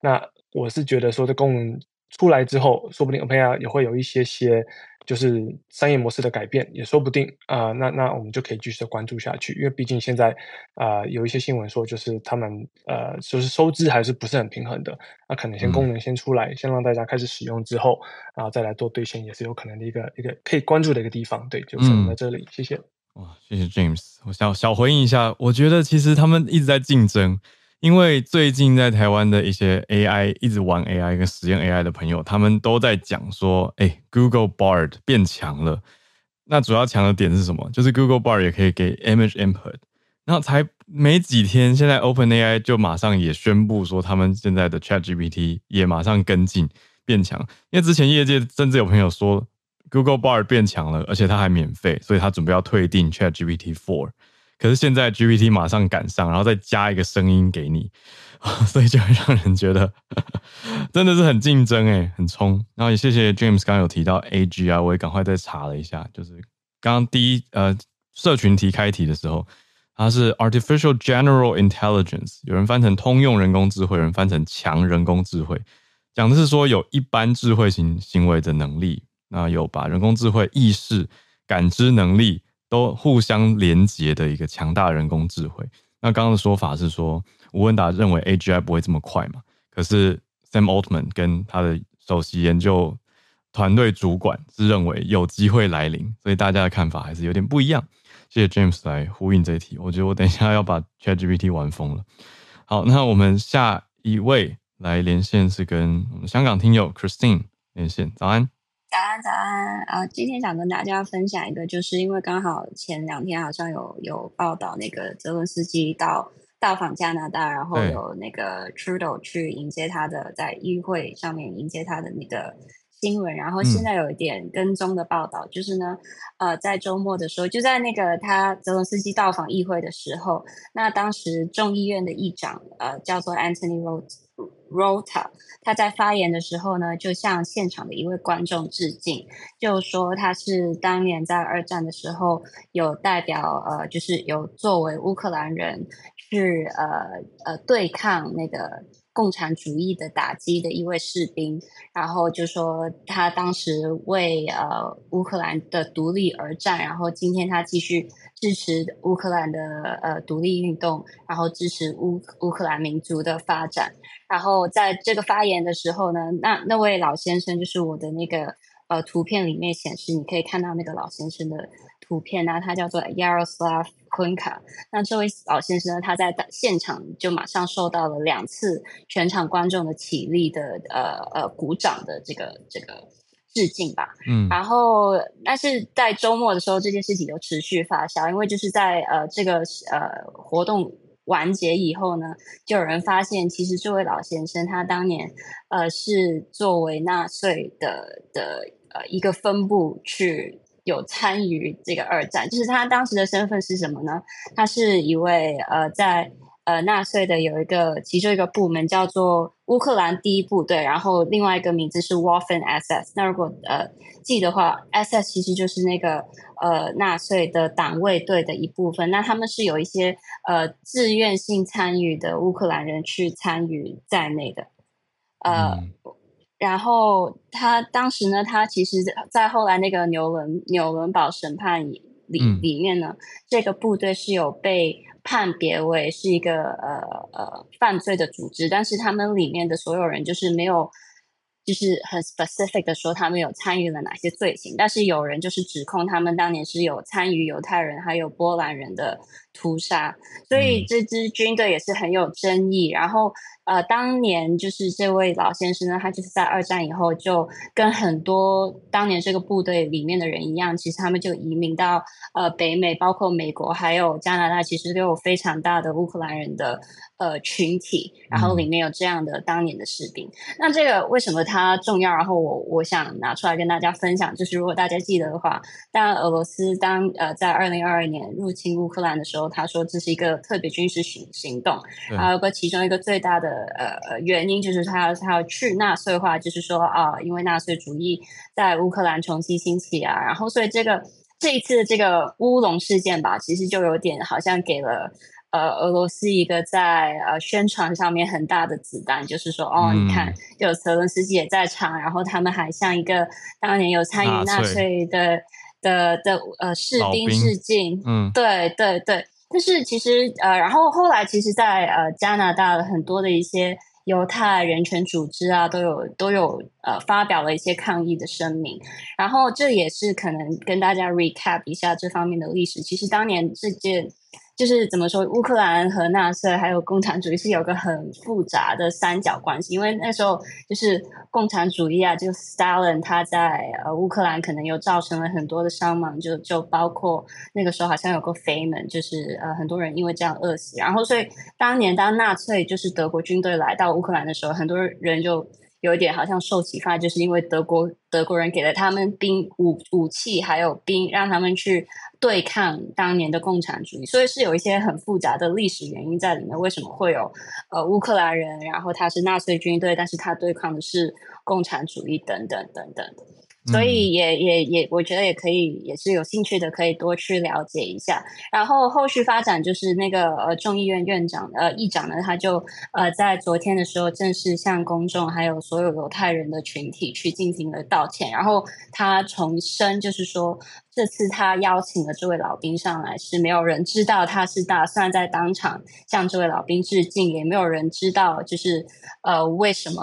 那我是觉得说这功能。出来之后，说不定 OpenAI 也会有一些些就是商业模式的改变也说不定啊、呃。那那我们就可以继续的关注下去，因为毕竟现在啊、呃、有一些新闻说，就是他们呃就是收支还是不是很平衡的。那可能先功能先出来，嗯、先让大家开始使用之后，然后再来做兑现，也是有可能的一个一个可以关注的一个地方。对，就说在这里，嗯、谢谢。哇，谢谢 James。我想小回应一下，我觉得其实他们一直在竞争。因为最近在台湾的一些 AI 一直玩 AI 跟实验 AI 的朋友，他们都在讲说，哎，Google Bard 变强了。那主要强的点是什么？就是 Google Bard 也可以给 Image Input。然后才没几天，现在 OpenAI 就马上也宣布说，他们现在的 ChatGPT 也马上跟进变强。因为之前业界甚至有朋友说 Google Bard 变强了，而且它还免费，所以他准备要退订 ChatGPT 4。可是现在 GPT 马上赶上，然后再加一个声音给你，所以就会让人觉得 真的是很竞争诶，很冲。然后也谢谢 James 刚有提到 AG 啊，我也赶快再查了一下，就是刚刚第一呃社群题开题的时候，它是 Artificial General Intelligence，有人翻成通用人工智慧，有人翻成强人工智慧，讲的是说有一般智慧型行为的能力，那有把人工智慧意识感知能力。都互相连接的一个强大人工智慧。那刚刚的说法是说，吴文达认为 AGI 不会这么快嘛？可是 Sam Altman 跟他的首席研究团队主管是认为有机会来临，所以大家的看法还是有点不一样。谢谢 James 来呼应这一题，我觉得我等一下要把 ChatGPT 玩疯了。好，那我们下一位来连线是跟我们香港听友 Christine 连线，早安。早安，早安啊！今天想跟大家分享一个，就是因为刚好前两天好像有有报道，那个泽伦斯基到到访加拿大，然后有那个 Trudeau 去迎接他的，在议会上面迎接他的那个新闻。然后现在有一点跟踪的报道，嗯、就是呢，呃，在周末的时候，就在那个他泽伦斯基到访议会的时候，那当时众议院的议长呃叫做 Anthony Rota。Rota，他在发言的时候呢，就向现场的一位观众致敬，就说他是当年在二战的时候有代表呃，就是有作为乌克兰人去呃呃对抗那个共产主义的打击的一位士兵，然后就说他当时为呃乌克兰的独立而战，然后今天他继续支持乌克兰的呃独立运动，然后支持乌乌克兰民族的发展。然后在这个发言的时候呢，那那位老先生就是我的那个呃图片里面显示，你可以看到那个老先生的图片呢，他叫做 Yaroslav Kunka。那这位老先生呢，他在现场就马上受到了两次全场观众的起立的呃呃鼓掌的这个这个致敬吧。嗯，然后但是在周末的时候，这件事情就持续发酵，因为就是在呃这个呃活动。完结以后呢，就有人发现，其实这位老先生他当年，呃，是作为纳粹的的呃一个分部去有参与这个二战，就是他当时的身份是什么呢？他是一位呃在。呃，纳粹的有一个其中一个部门叫做乌克兰第一部队，然后另外一个名字是 Waffen SS。那如果呃记的话，SS 其实就是那个呃纳粹的党卫队的一部分。那他们是有一些呃自愿性参与的乌克兰人去参与在内的。呃，嗯、然后他当时呢，他其实在后来那个纽伦纽伦堡审判里里面呢，嗯、这个部队是有被。判别为是一个呃呃犯罪的组织，但是他们里面的所有人就是没有，就是很 specific 的说他们有参与了哪些罪行，但是有人就是指控他们当年是有参与犹太人还有波兰人的屠杀，所以这支军队也是很有争议，然后。呃，当年就是这位老先生呢，他就是在二战以后就跟很多当年这个部队里面的人一样，其实他们就移民到呃北美，包括美国还有加拿大，其实都有非常大的乌克兰人的呃群体，然后里面有这样的当年的士兵。嗯、那这个为什么它重要？然后我我想拿出来跟大家分享，就是如果大家记得的话，当然俄罗斯当呃在二零二二年入侵乌克兰的时候，他说这是一个特别军事行行动，还有个其中一个最大的。呃，原因就是他要他要去纳粹化，就是说啊、呃，因为纳粹主义在乌克兰重新兴起啊，然后所以这个这一次的这个乌龙事件吧，其实就有点好像给了呃俄罗斯一个在呃宣传上面很大的子弹，就是说哦，你看，有泽伦斯基也在场，然后他们还像一个当年有参与纳粹的的的呃士兵致敬，嗯，对对对。就是其实呃，然后后来其实在呃加拿大的很多的一些。犹太人权组织啊，都有都有呃发表了一些抗议的声明，然后这也是可能跟大家 recap 一下这方面的历史。其实当年这件。就是怎么说，乌克兰和纳粹还有共产主义是有个很复杂的三角关系，因为那时候就是共产主义啊，就 Stalin 他在呃乌克兰可能又造成了很多的伤亡，就就包括那个时候好像有个飞门，就是呃很多人因为这样饿死，然后所以当年当纳粹就是德国军队来到乌克兰的时候，很多人就。有一点好像受启发，就是因为德国德国人给了他们兵武武器，还有兵，让他们去对抗当年的共产主义，所以是有一些很复杂的历史原因在里面。为什么会有呃乌克兰人，然后他是纳粹军队，但是他对抗的是共产主义等等等等。所以也也也，我觉得也可以，也是有兴趣的，可以多去了解一下。然后后续发展就是那个呃众议院院长呃议长呢，他就呃在昨天的时候正式向公众还有所有犹太人的群体去进行了道歉。然后他重申就是说。这次他邀请了这位老兵上来，是没有人知道他是打算在当场向这位老兵致敬，也没有人知道就是呃为什么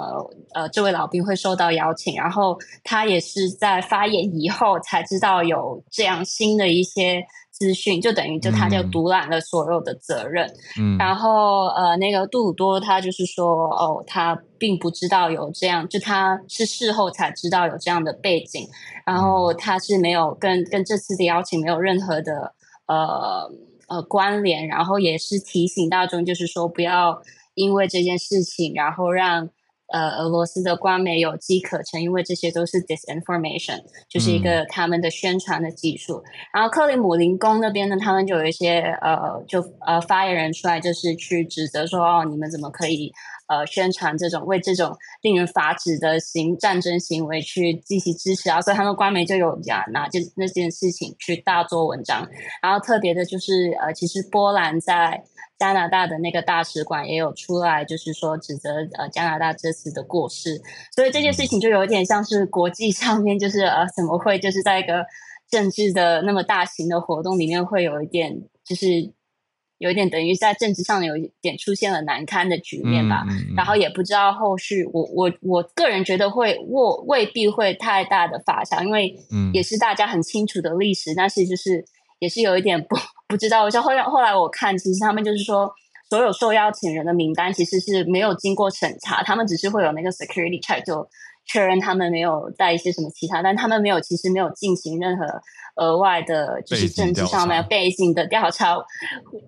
呃这位老兵会受到邀请。然后他也是在发言以后才知道有这样新的一些。资讯就等于就他就独揽了所有的责任，嗯，然后呃那个杜鲁多他就是说哦他并不知道有这样，就他是事后才知道有这样的背景，然后他是没有跟跟这次的邀请没有任何的呃呃关联，然后也是提醒大众就是说不要因为这件事情然后让。呃，俄罗斯的官媒有机可乘，因为这些都是 disinformation，就是一个他们的宣传的技术。嗯、然后克里姆林宫那边呢，他们就有一些呃，就呃发言人出来，就是去指责说，哦，你们怎么可以呃宣传这种为这种令人发指的行战争行为去进行支持啊？所以他们官媒就有讲拿这那件事情去大做文章。然后特别的就是呃，其实波兰在。加拿大的那个大使馆也有出来，就是说指责呃加拿大这次的过失，所以这件事情就有点像是国际上面就是呃怎么会就是在一个政治的那么大型的活动里面会有一点就是有一点等于在政治上有一点出现了难堪的局面吧，嗯嗯、然后也不知道后续我我我个人觉得会未未必会太大的发酵，因为也是大家很清楚的历史，但是就是也是有一点不。不知道，像后来后来我看，其实他们就是说，所有受邀请人的名单其实是没有经过审查，他们只是会有那个 security check 就确认他们没有带一些什么其他，但他们没有其实没有进行任何额外的，就是政治上面背景的调查，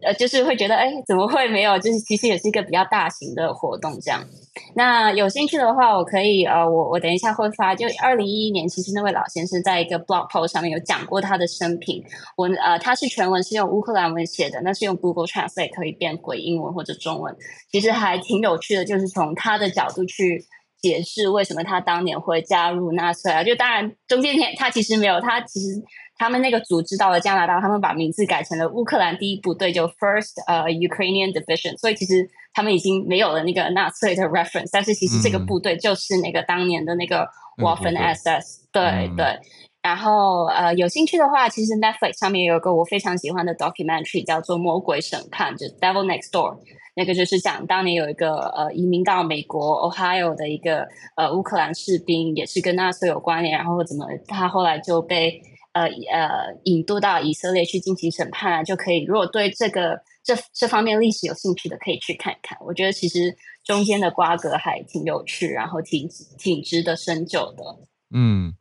呃，就是会觉得哎，怎么会没有？就是其实也是一个比较大型的活动这样。那有兴趣的话，我可以呃，我我等一下会发。就二零一一年，其实那位老先生在一个 blog post 上面有讲过他的生平。我呃，他是全文是用乌克兰文写的，那是用 Google Translate 可以变回英文或者中文。其实还挺有趣的，就是从他的角度去解释为什么他当年会加入纳粹啊。就当然中间他其实没有，他其实。他们那个组织到了加拿大，他们把名字改成了乌克兰第一部队，就 First 呃、uh, Ukrainian Division。所以其实他们已经没有了那个纳粹的 reference，但是其实这个部队就是那个当年的那个 Waffen SS、嗯。对、嗯、对。然后呃，有兴趣的话，其实 Netflix 上面有一个我非常喜欢的 documentary，叫做《魔鬼审判》，就是 Devil Next Door。那个就是讲当年有一个呃移民到美国 Ohio 的一个呃乌克兰士兵，也是跟纳粹有关联，然后怎么他后来就被。呃呃，引渡到以色列去进行审判啊，就可以。如果对这个这这方面历史有兴趣的，可以去看一看。我觉得其实中间的瓜葛还挺有趣，然后挺挺值得深究的。嗯，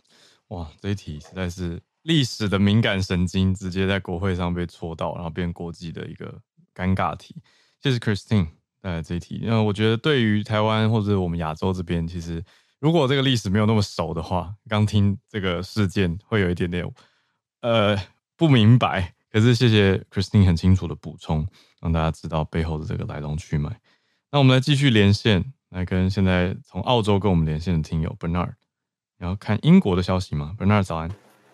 哇，这一题实在是历史的敏感神经，直接在国会上被戳到，然后变国际的一个尴尬题。谢谢 Christine 带来这一题。因为我觉得对于台湾或者我们亚洲这边，其实。如果这个历史没有那么熟的话，刚听这个事件会有一点点呃不明白。可是谢谢 Christine 很清楚的补充，让大家知道背后的这个来龙去脉。那我们来继续连线，来跟现在从澳洲跟我们连线的听友 Bernard。你要看英国的消息吗？Bernard 早安。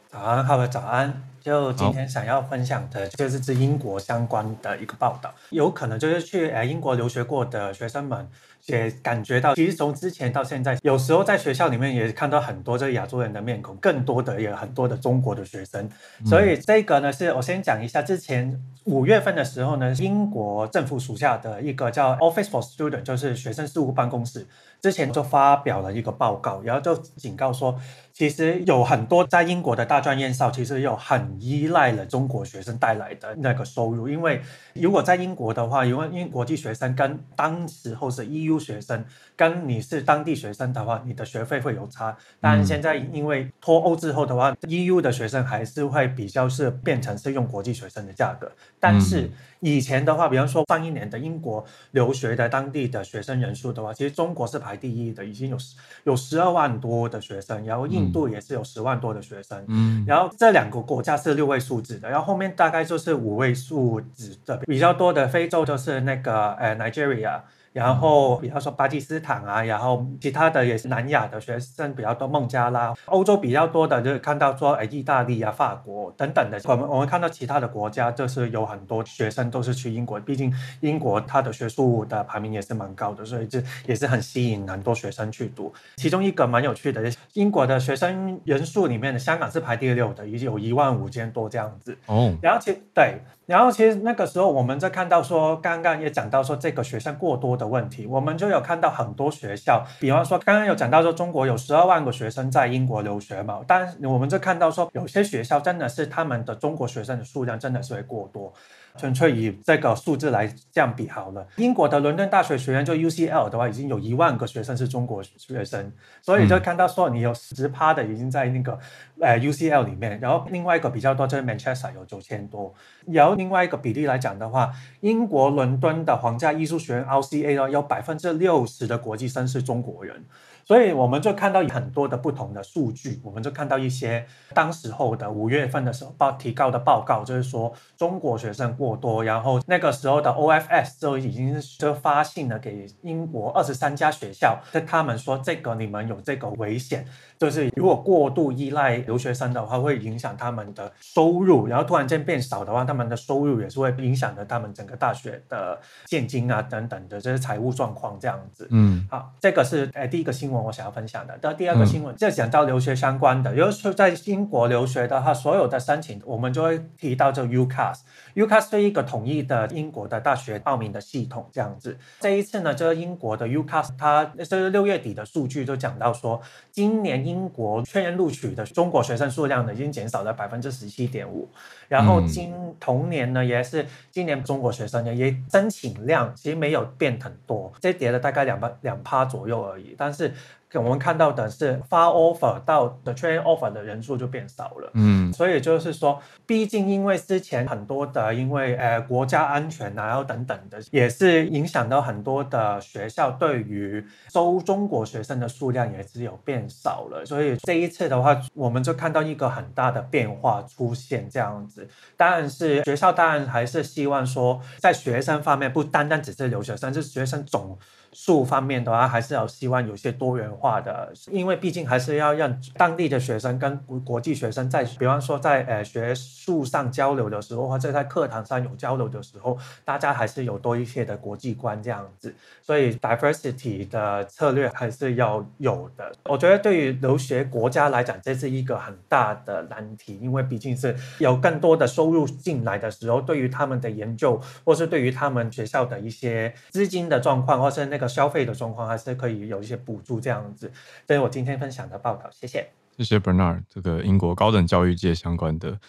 早安，各位早安。就今天想要分享的就是这英国相关的一个报道，有可能就是去呃英国留学过的学生们。也感觉到，其实从之前到现在，有时候在学校里面也看到很多这个亚洲人的面孔，更多的也有很多的中国的学生。所以这个呢，是我先讲一下，之前五月份的时候呢，英国政府属下的一个叫 Office for Students，就是学生事务办公室。之前就发表了一个报告，然后就警告说，其实有很多在英国的大专院校，其实有很依赖了中国学生带来的那个收入。因为如果在英国的话，因为因为国际学生跟当时候是 EU 学生，跟你是当地学生的话，你的学费会有差。但现在因为脱欧之后的话，EU 的学生还是会比较是变成是用国际学生的价格，但是。以前的话，比方说上一年的英国留学的当地的学生人数的话，其实中国是排第一的，已经有十有十二万多的学生，然后印度也是有十万多的学生，嗯，然后这两个国家是六位数字的，然后后面大概就是五位数字的，比较多的非洲就是那个呃 Nigeria。然后，比方说巴基斯坦啊，然后其他的也是南亚的学生比较多，孟加拉，欧洲比较多的就是看到说，哎，意大利啊、法国等等的。我们我们看到其他的国家，就是有很多学生都是去英国，毕竟英国它的学术的排名也是蛮高的，所以这也是很吸引很多学生去读。其中一个蛮有趣的，英国的学生人数里面的香港是排第六的，已经有一万五千多这样子。哦，然后其对。然后其实那个时候我们在看到说，刚刚也讲到说这个学生过多的问题，我们就有看到很多学校，比方说刚刚有讲到说中国有十二万个学生在英国留学嘛，但我们就看到说有些学校真的是他们的中国学生的数量真的是会过多。纯粹以这个数字来这样比好了。英国的伦敦大学学院就 UCL 的话，已经有一万个学生是中国学生，所以就看到说你有十趴的已经在那个呃 UCL 里面，然后另外一个比较多就是 Manchester 有九千多，然后另外一个比例来讲的话，英国伦敦的皇家艺术学院 RCA 呢，有百分之六十的国际生是中国人。所以我们就看到很多的不同的数据，我们就看到一些当时候的五月份的时候报提高的报告，就是说中国学生过多，然后那个时候的 OFS 就已经就发信了给英国二十三家学校，跟他们说这个你们有这个危险。就是如果过度依赖留学生的话，会影响他们的收入，然后突然间变少的话，他们的收入也是会影响的他们整个大学的现金啊等等的这些财务状况这样子。嗯，好，这个是呃第一个新闻我想要分享的。那第二个新闻就讲到留学相关的，有时候在英国留学的话，所有的申请我们就会提到这 UCAS。UCAS 是一个统一的英国的大学报名的系统这样子。这一次呢，就是英国的 UCAS，它是六月底的数据就讲到说，今年。英国确认录取的中国学生数量呢，已经减少了百分之十七点五。然后今同年呢，也是今年中国学生呢，也申请量其实没有变很多，这跌了大概两趴两趴左右而已。但是我们看到的是发 offer 到的确认 offer 的人数就变少了。嗯，所以就是说，毕竟因为之前很多的因为呃国家安全啊，然后等等的，也是影响到很多的学校对于收中国学生的数量也是有变少了。所以这一次的话，我们就看到一个很大的变化出现这样子。当然是学校当然还是希望说，在学生方面不单单只是留学生，是学生总。数方面的话，还是要希望有些多元化的，因为毕竟还是要让当地的学生跟国际学生在，比方说在呃学术上交流的时候，或者在课堂上有交流的时候，大家还是有多一些的国际观这样子。所以 diversity 的策略还是要有的。我觉得对于留学国家来讲，这是一个很大的难题，因为毕竟是有更多的收入进来的时候，对于他们的研究，或是对于他们学校的一些资金的状况，或是那。的消费的状况还是可以有一些补助这样子，这是我今天分享的报道，谢谢。谢谢 Bernard，这个英国高等教育界相关的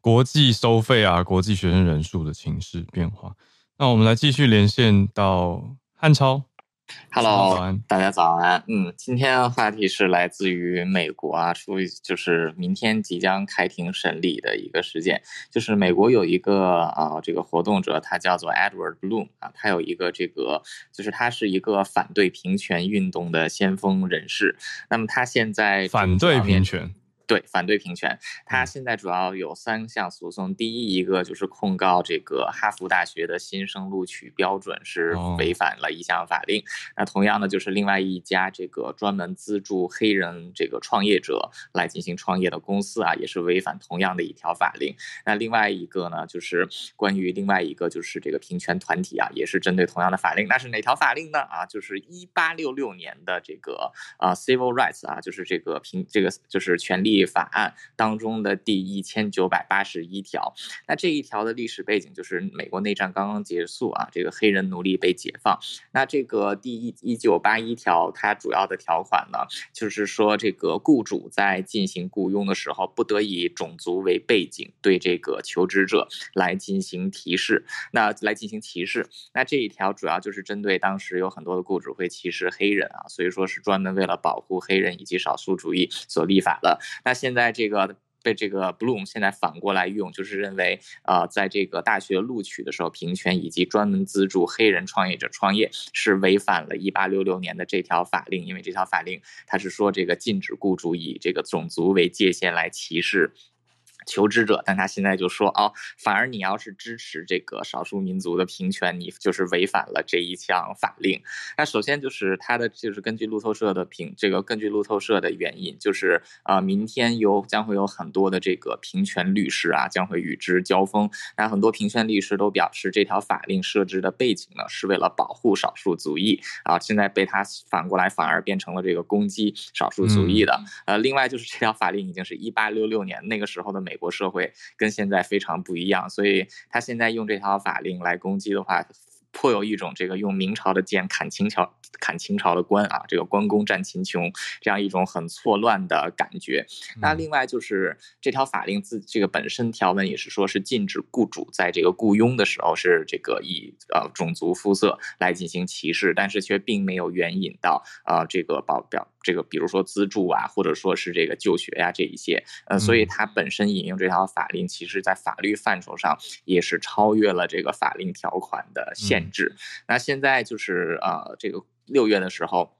国际收费啊，国际学生人数的情势变化。那我们来继续连线到汉超。Hello，大家早安。嗯，今天的话题是来自于美国啊，出就是明天即将开庭审理的一个事件，就是美国有一个啊这个活动者，他叫做 Edward Bloom 啊，他有一个这个，就是他是一个反对平权运动的先锋人士。那么他现在反对平权。对，反对平权。他现在主要有三项诉讼，第一一个就是控告这个哈佛大学的新生录取标准是违反了一项法令。哦、那同样呢，就是另外一家这个专门资助黑人这个创业者来进行创业的公司啊，也是违反同样的一条法令。那另外一个呢，就是关于另外一个就是这个平权团体啊，也是针对同样的法令。那是哪条法令呢？啊，就是一八六六年的这个啊 Civil Rights 啊，就是这个平这个就是权利。立法案当中的第一千九百八十一条，那这一条的历史背景就是美国内战刚刚结束啊，这个黑人奴隶被解放。那这个第一一九八一条，它主要的条款呢，就是说这个雇主在进行雇佣的时候，不得以种族为背景对这个求职者来进行提示，那来进行歧视。那这一条主要就是针对当时有很多的雇主会歧视黑人啊，所以说是专门为了保护黑人以及少数主义所立法的。那现在这个被这个 Bloom 现在反过来用，就是认为，呃，在这个大学录取的时候，平权以及专门资助黑人创业者创业是违反了1866年的这条法令，因为这条法令它是说这个禁止雇主以这个种族为界限来歧视。求职者，但他现在就说哦，反而你要是支持这个少数民族的平权，你就是违反了这一项法令。那首先就是他的，就是根据路透社的评，这个根据路透社的原因，就是啊、呃，明天有将会有很多的这个平权律师啊，将会与之交锋。那很多平权律师都表示，这条法令设置的背景呢，是为了保护少数族裔啊，现在被他反过来反而变成了这个攻击少数族裔的。呃，另外就是这条法令已经是一八六六年那个时候的美。美国社会跟现在非常不一样，所以他现在用这条法令来攻击的话，颇有一种这个用明朝的剑砍清朝、砍清朝的官啊，这个关公战秦琼这样一种很错乱的感觉。那另外就是这条法令自这个本身条文也是说是禁止雇主在这个雇佣的时候是这个以呃种族肤色来进行歧视，但是却并没有援引到啊、呃、这个报表。这个比如说资助啊，或者说是这个就学呀、啊，这一些，呃，所以它本身引用这条法令，其实在法律范畴上也是超越了这个法令条款的限制。那现在就是呃，这个六月的时候，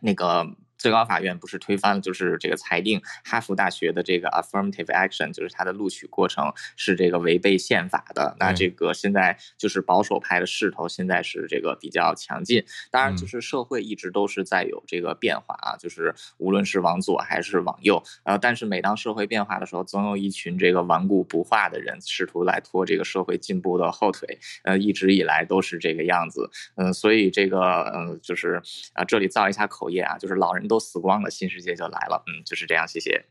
那个。最高法院不是推翻了，就是这个裁定哈佛大学的这个 affirmative action，就是它的录取过程是这个违背宪法的。那这个现在就是保守派的势头，现在是这个比较强劲。当然，就是社会一直都是在有这个变化啊，就是无论是往左还是往右，呃，但是每当社会变化的时候，总有一群这个顽固不化的人试图来拖这个社会进步的后腿。呃，一直以来都是这个样子。嗯，所以这个嗯，就是啊，这里造一下口业啊，就是老人。都死光了，新世界就来了。嗯，就是这样。谢谢。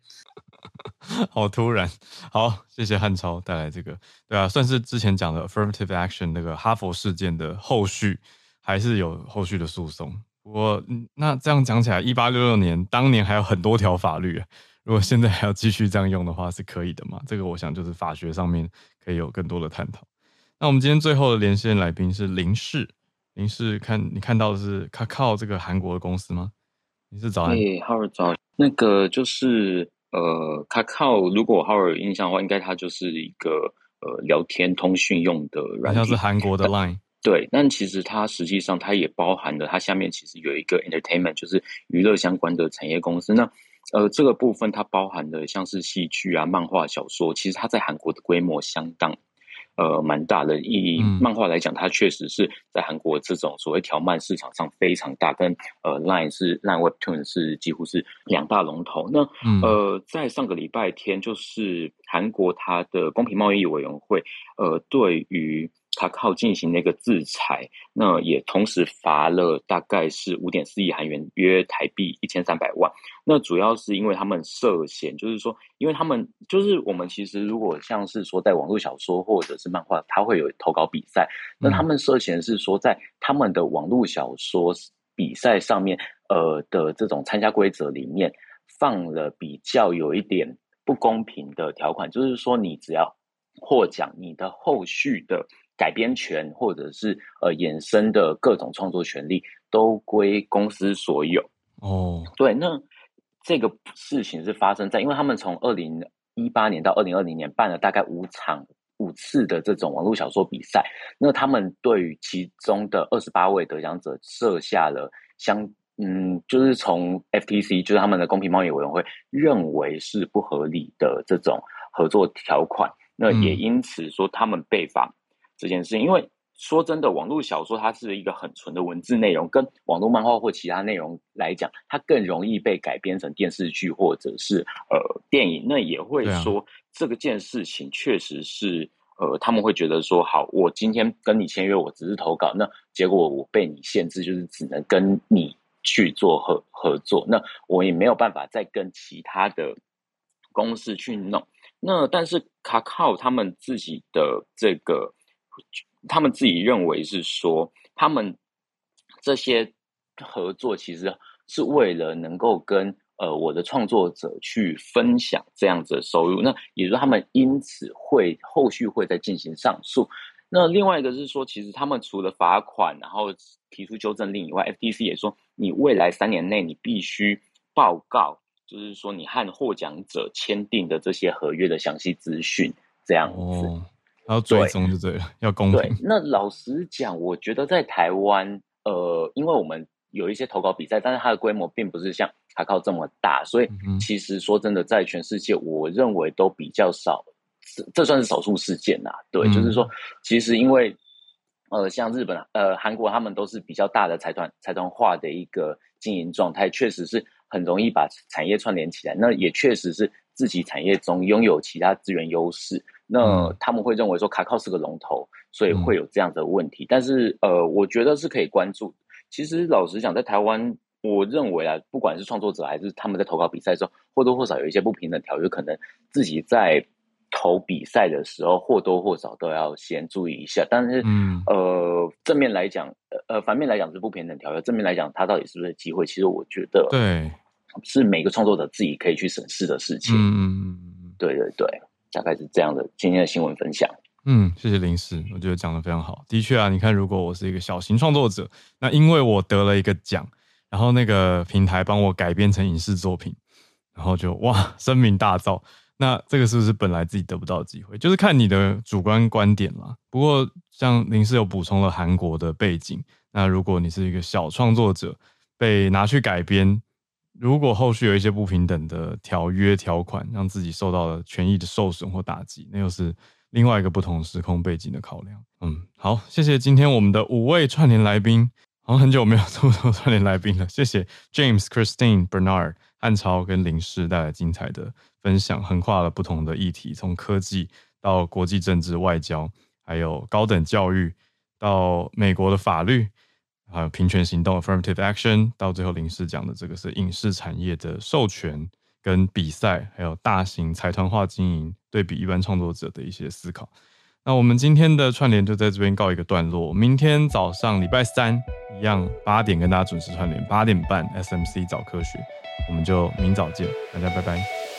好突然，好，谢谢汉超带来这个。对啊，算是之前讲的 affirmative action 那个哈佛事件的后续，还是有后续的诉讼。我，那这样讲起来，一八六六年当年还有很多条法律，如果现在还要继续这样用的话，是可以的嘛？这个我想就是法学上面可以有更多的探讨。那我们今天最后的连线来宾是林氏，林氏看你看到的是 Kakao 这个韩国的公司吗？你是早安？哎，浩尔早。那个就是呃，Kakao，如果浩尔有印象的话，应该它就是一个呃聊天通讯用的软件，好像是韩国的 Line。对，但其实它实际上它也包含了，它下面其实有一个 Entertainment，就是娱乐相关的产业公司。那呃，这个部分它包含的像是戏剧啊、漫画、小说，其实它在韩国的规模相当。呃，蛮大的。意义漫画来讲，它确实是在韩国这种所谓条漫市场上非常大，跟呃 Line 是 Line Webtoon 是几乎是两大龙头。那呃，在上个礼拜天，就是韩国它的公平贸易委员会，呃，对于。他靠进行那个制裁，那也同时罚了大概是五点四亿韩元，约台币一千三百万。那主要是因为他们涉嫌，就是说，因为他们就是我们其实如果像是说在网络小说或者是漫画，它会有投稿比赛。那他们涉嫌是说在他们的网络小说比赛上面，呃的这种参加规则里面放了比较有一点不公平的条款，就是说你只要获奖，你的后续的。改编权或者是呃衍生的各种创作权利都归公司所有哦。Oh. 对，那这个事情是发生在，因为他们从二零一八年到二零二零年办了大概五场五次的这种网络小说比赛，那他们对于其中的二十八位得奖者设下了相嗯，就是从 FTC，就是他们的公平贸易委员会认为是不合理的这种合作条款，那也因此说他们被罚这件事情。嗯、因为说真的，网络小说它是一个很纯的文字内容，跟网络漫画或其他内容来讲，它更容易被改编成电视剧或者是呃电影。那也会说、啊、这个件事情确实是。呃，他们会觉得说，好，我今天跟你签约，我只是投稿，那结果我被你限制，就是只能跟你去做合合作，那我也没有办法再跟其他的公司去弄。那但是卡卡他们自己的这个，他们自己认为是说，他们这些合作其实是为了能够跟。呃，我的创作者去分享这样子的收入，那也就是他们因此会后续会再进行上诉。那另外一个是说，其实他们除了罚款，然后提出纠正令以外，FTC 也说，你未来三年内你必须报告，就是说你和获奖者签订的这些合约的详细资讯，这样子，然后追踪就对了，对要公平。对，那老实讲，我觉得在台湾，呃，因为我们有一些投稿比赛，但是它的规模并不是像。卡靠这么大，所以其实说真的，在全世界，我认为都比较少，这这算是少数事件呐。对，嗯、就是说，其实因为呃，像日本、呃韩国，他们都是比较大的财团财团化的一个经营状态，确实是很容易把产业串联起来。那也确实是自己产业中拥有其他资源优势，那他们会认为说卡靠是个龙头，所以会有这样的问题。嗯、但是呃，我觉得是可以关注。其实老实讲，在台湾。我认为啊，不管是创作者还是他们在投稿比赛的时候，或多或少有一些不平等条约，可能自己在投比赛的时候或多或少都要先注意一下。但是，嗯，呃，正面来讲，呃，反面来讲是不平等条约，正面来讲，它到底是不是机会？其实我觉得，对，是每个创作者自己可以去审视的事情。嗯，对对对，大概是这样的。今天的新闻分享，嗯，谢谢林氏，我觉得讲的非常好。的确啊，你看，如果我是一个小型创作者，那因为我得了一个奖。然后那个平台帮我改编成影视作品，然后就哇声名大噪。那这个是不是本来自己得不到的机会？就是看你的主观观点啦。不过像林氏有补充了韩国的背景，那如果你是一个小创作者被拿去改编，如果后续有一些不平等的条约条款，让自己受到了权益的受损或打击，那又是另外一个不同时空背景的考量。嗯，好，谢谢今天我们的五位串联来宾。好像很久没有这么多串联来宾了，谢谢 James、Christine、Bernard、汉超跟林氏带来精彩的分享，横跨了不同的议题，从科技到国际政治、外交，还有高等教育，到美国的法律，还有平权行动 （Affirmative Action），到最后林氏讲的这个是影视产业的授权跟比赛，还有大型财团化经营对比一般创作者的一些思考。那我们今天的串联就在这边告一个段落。明天早上礼拜三一样八点跟大家准时串联，八点半 SMC 早科学，我们就明早见，大家拜拜。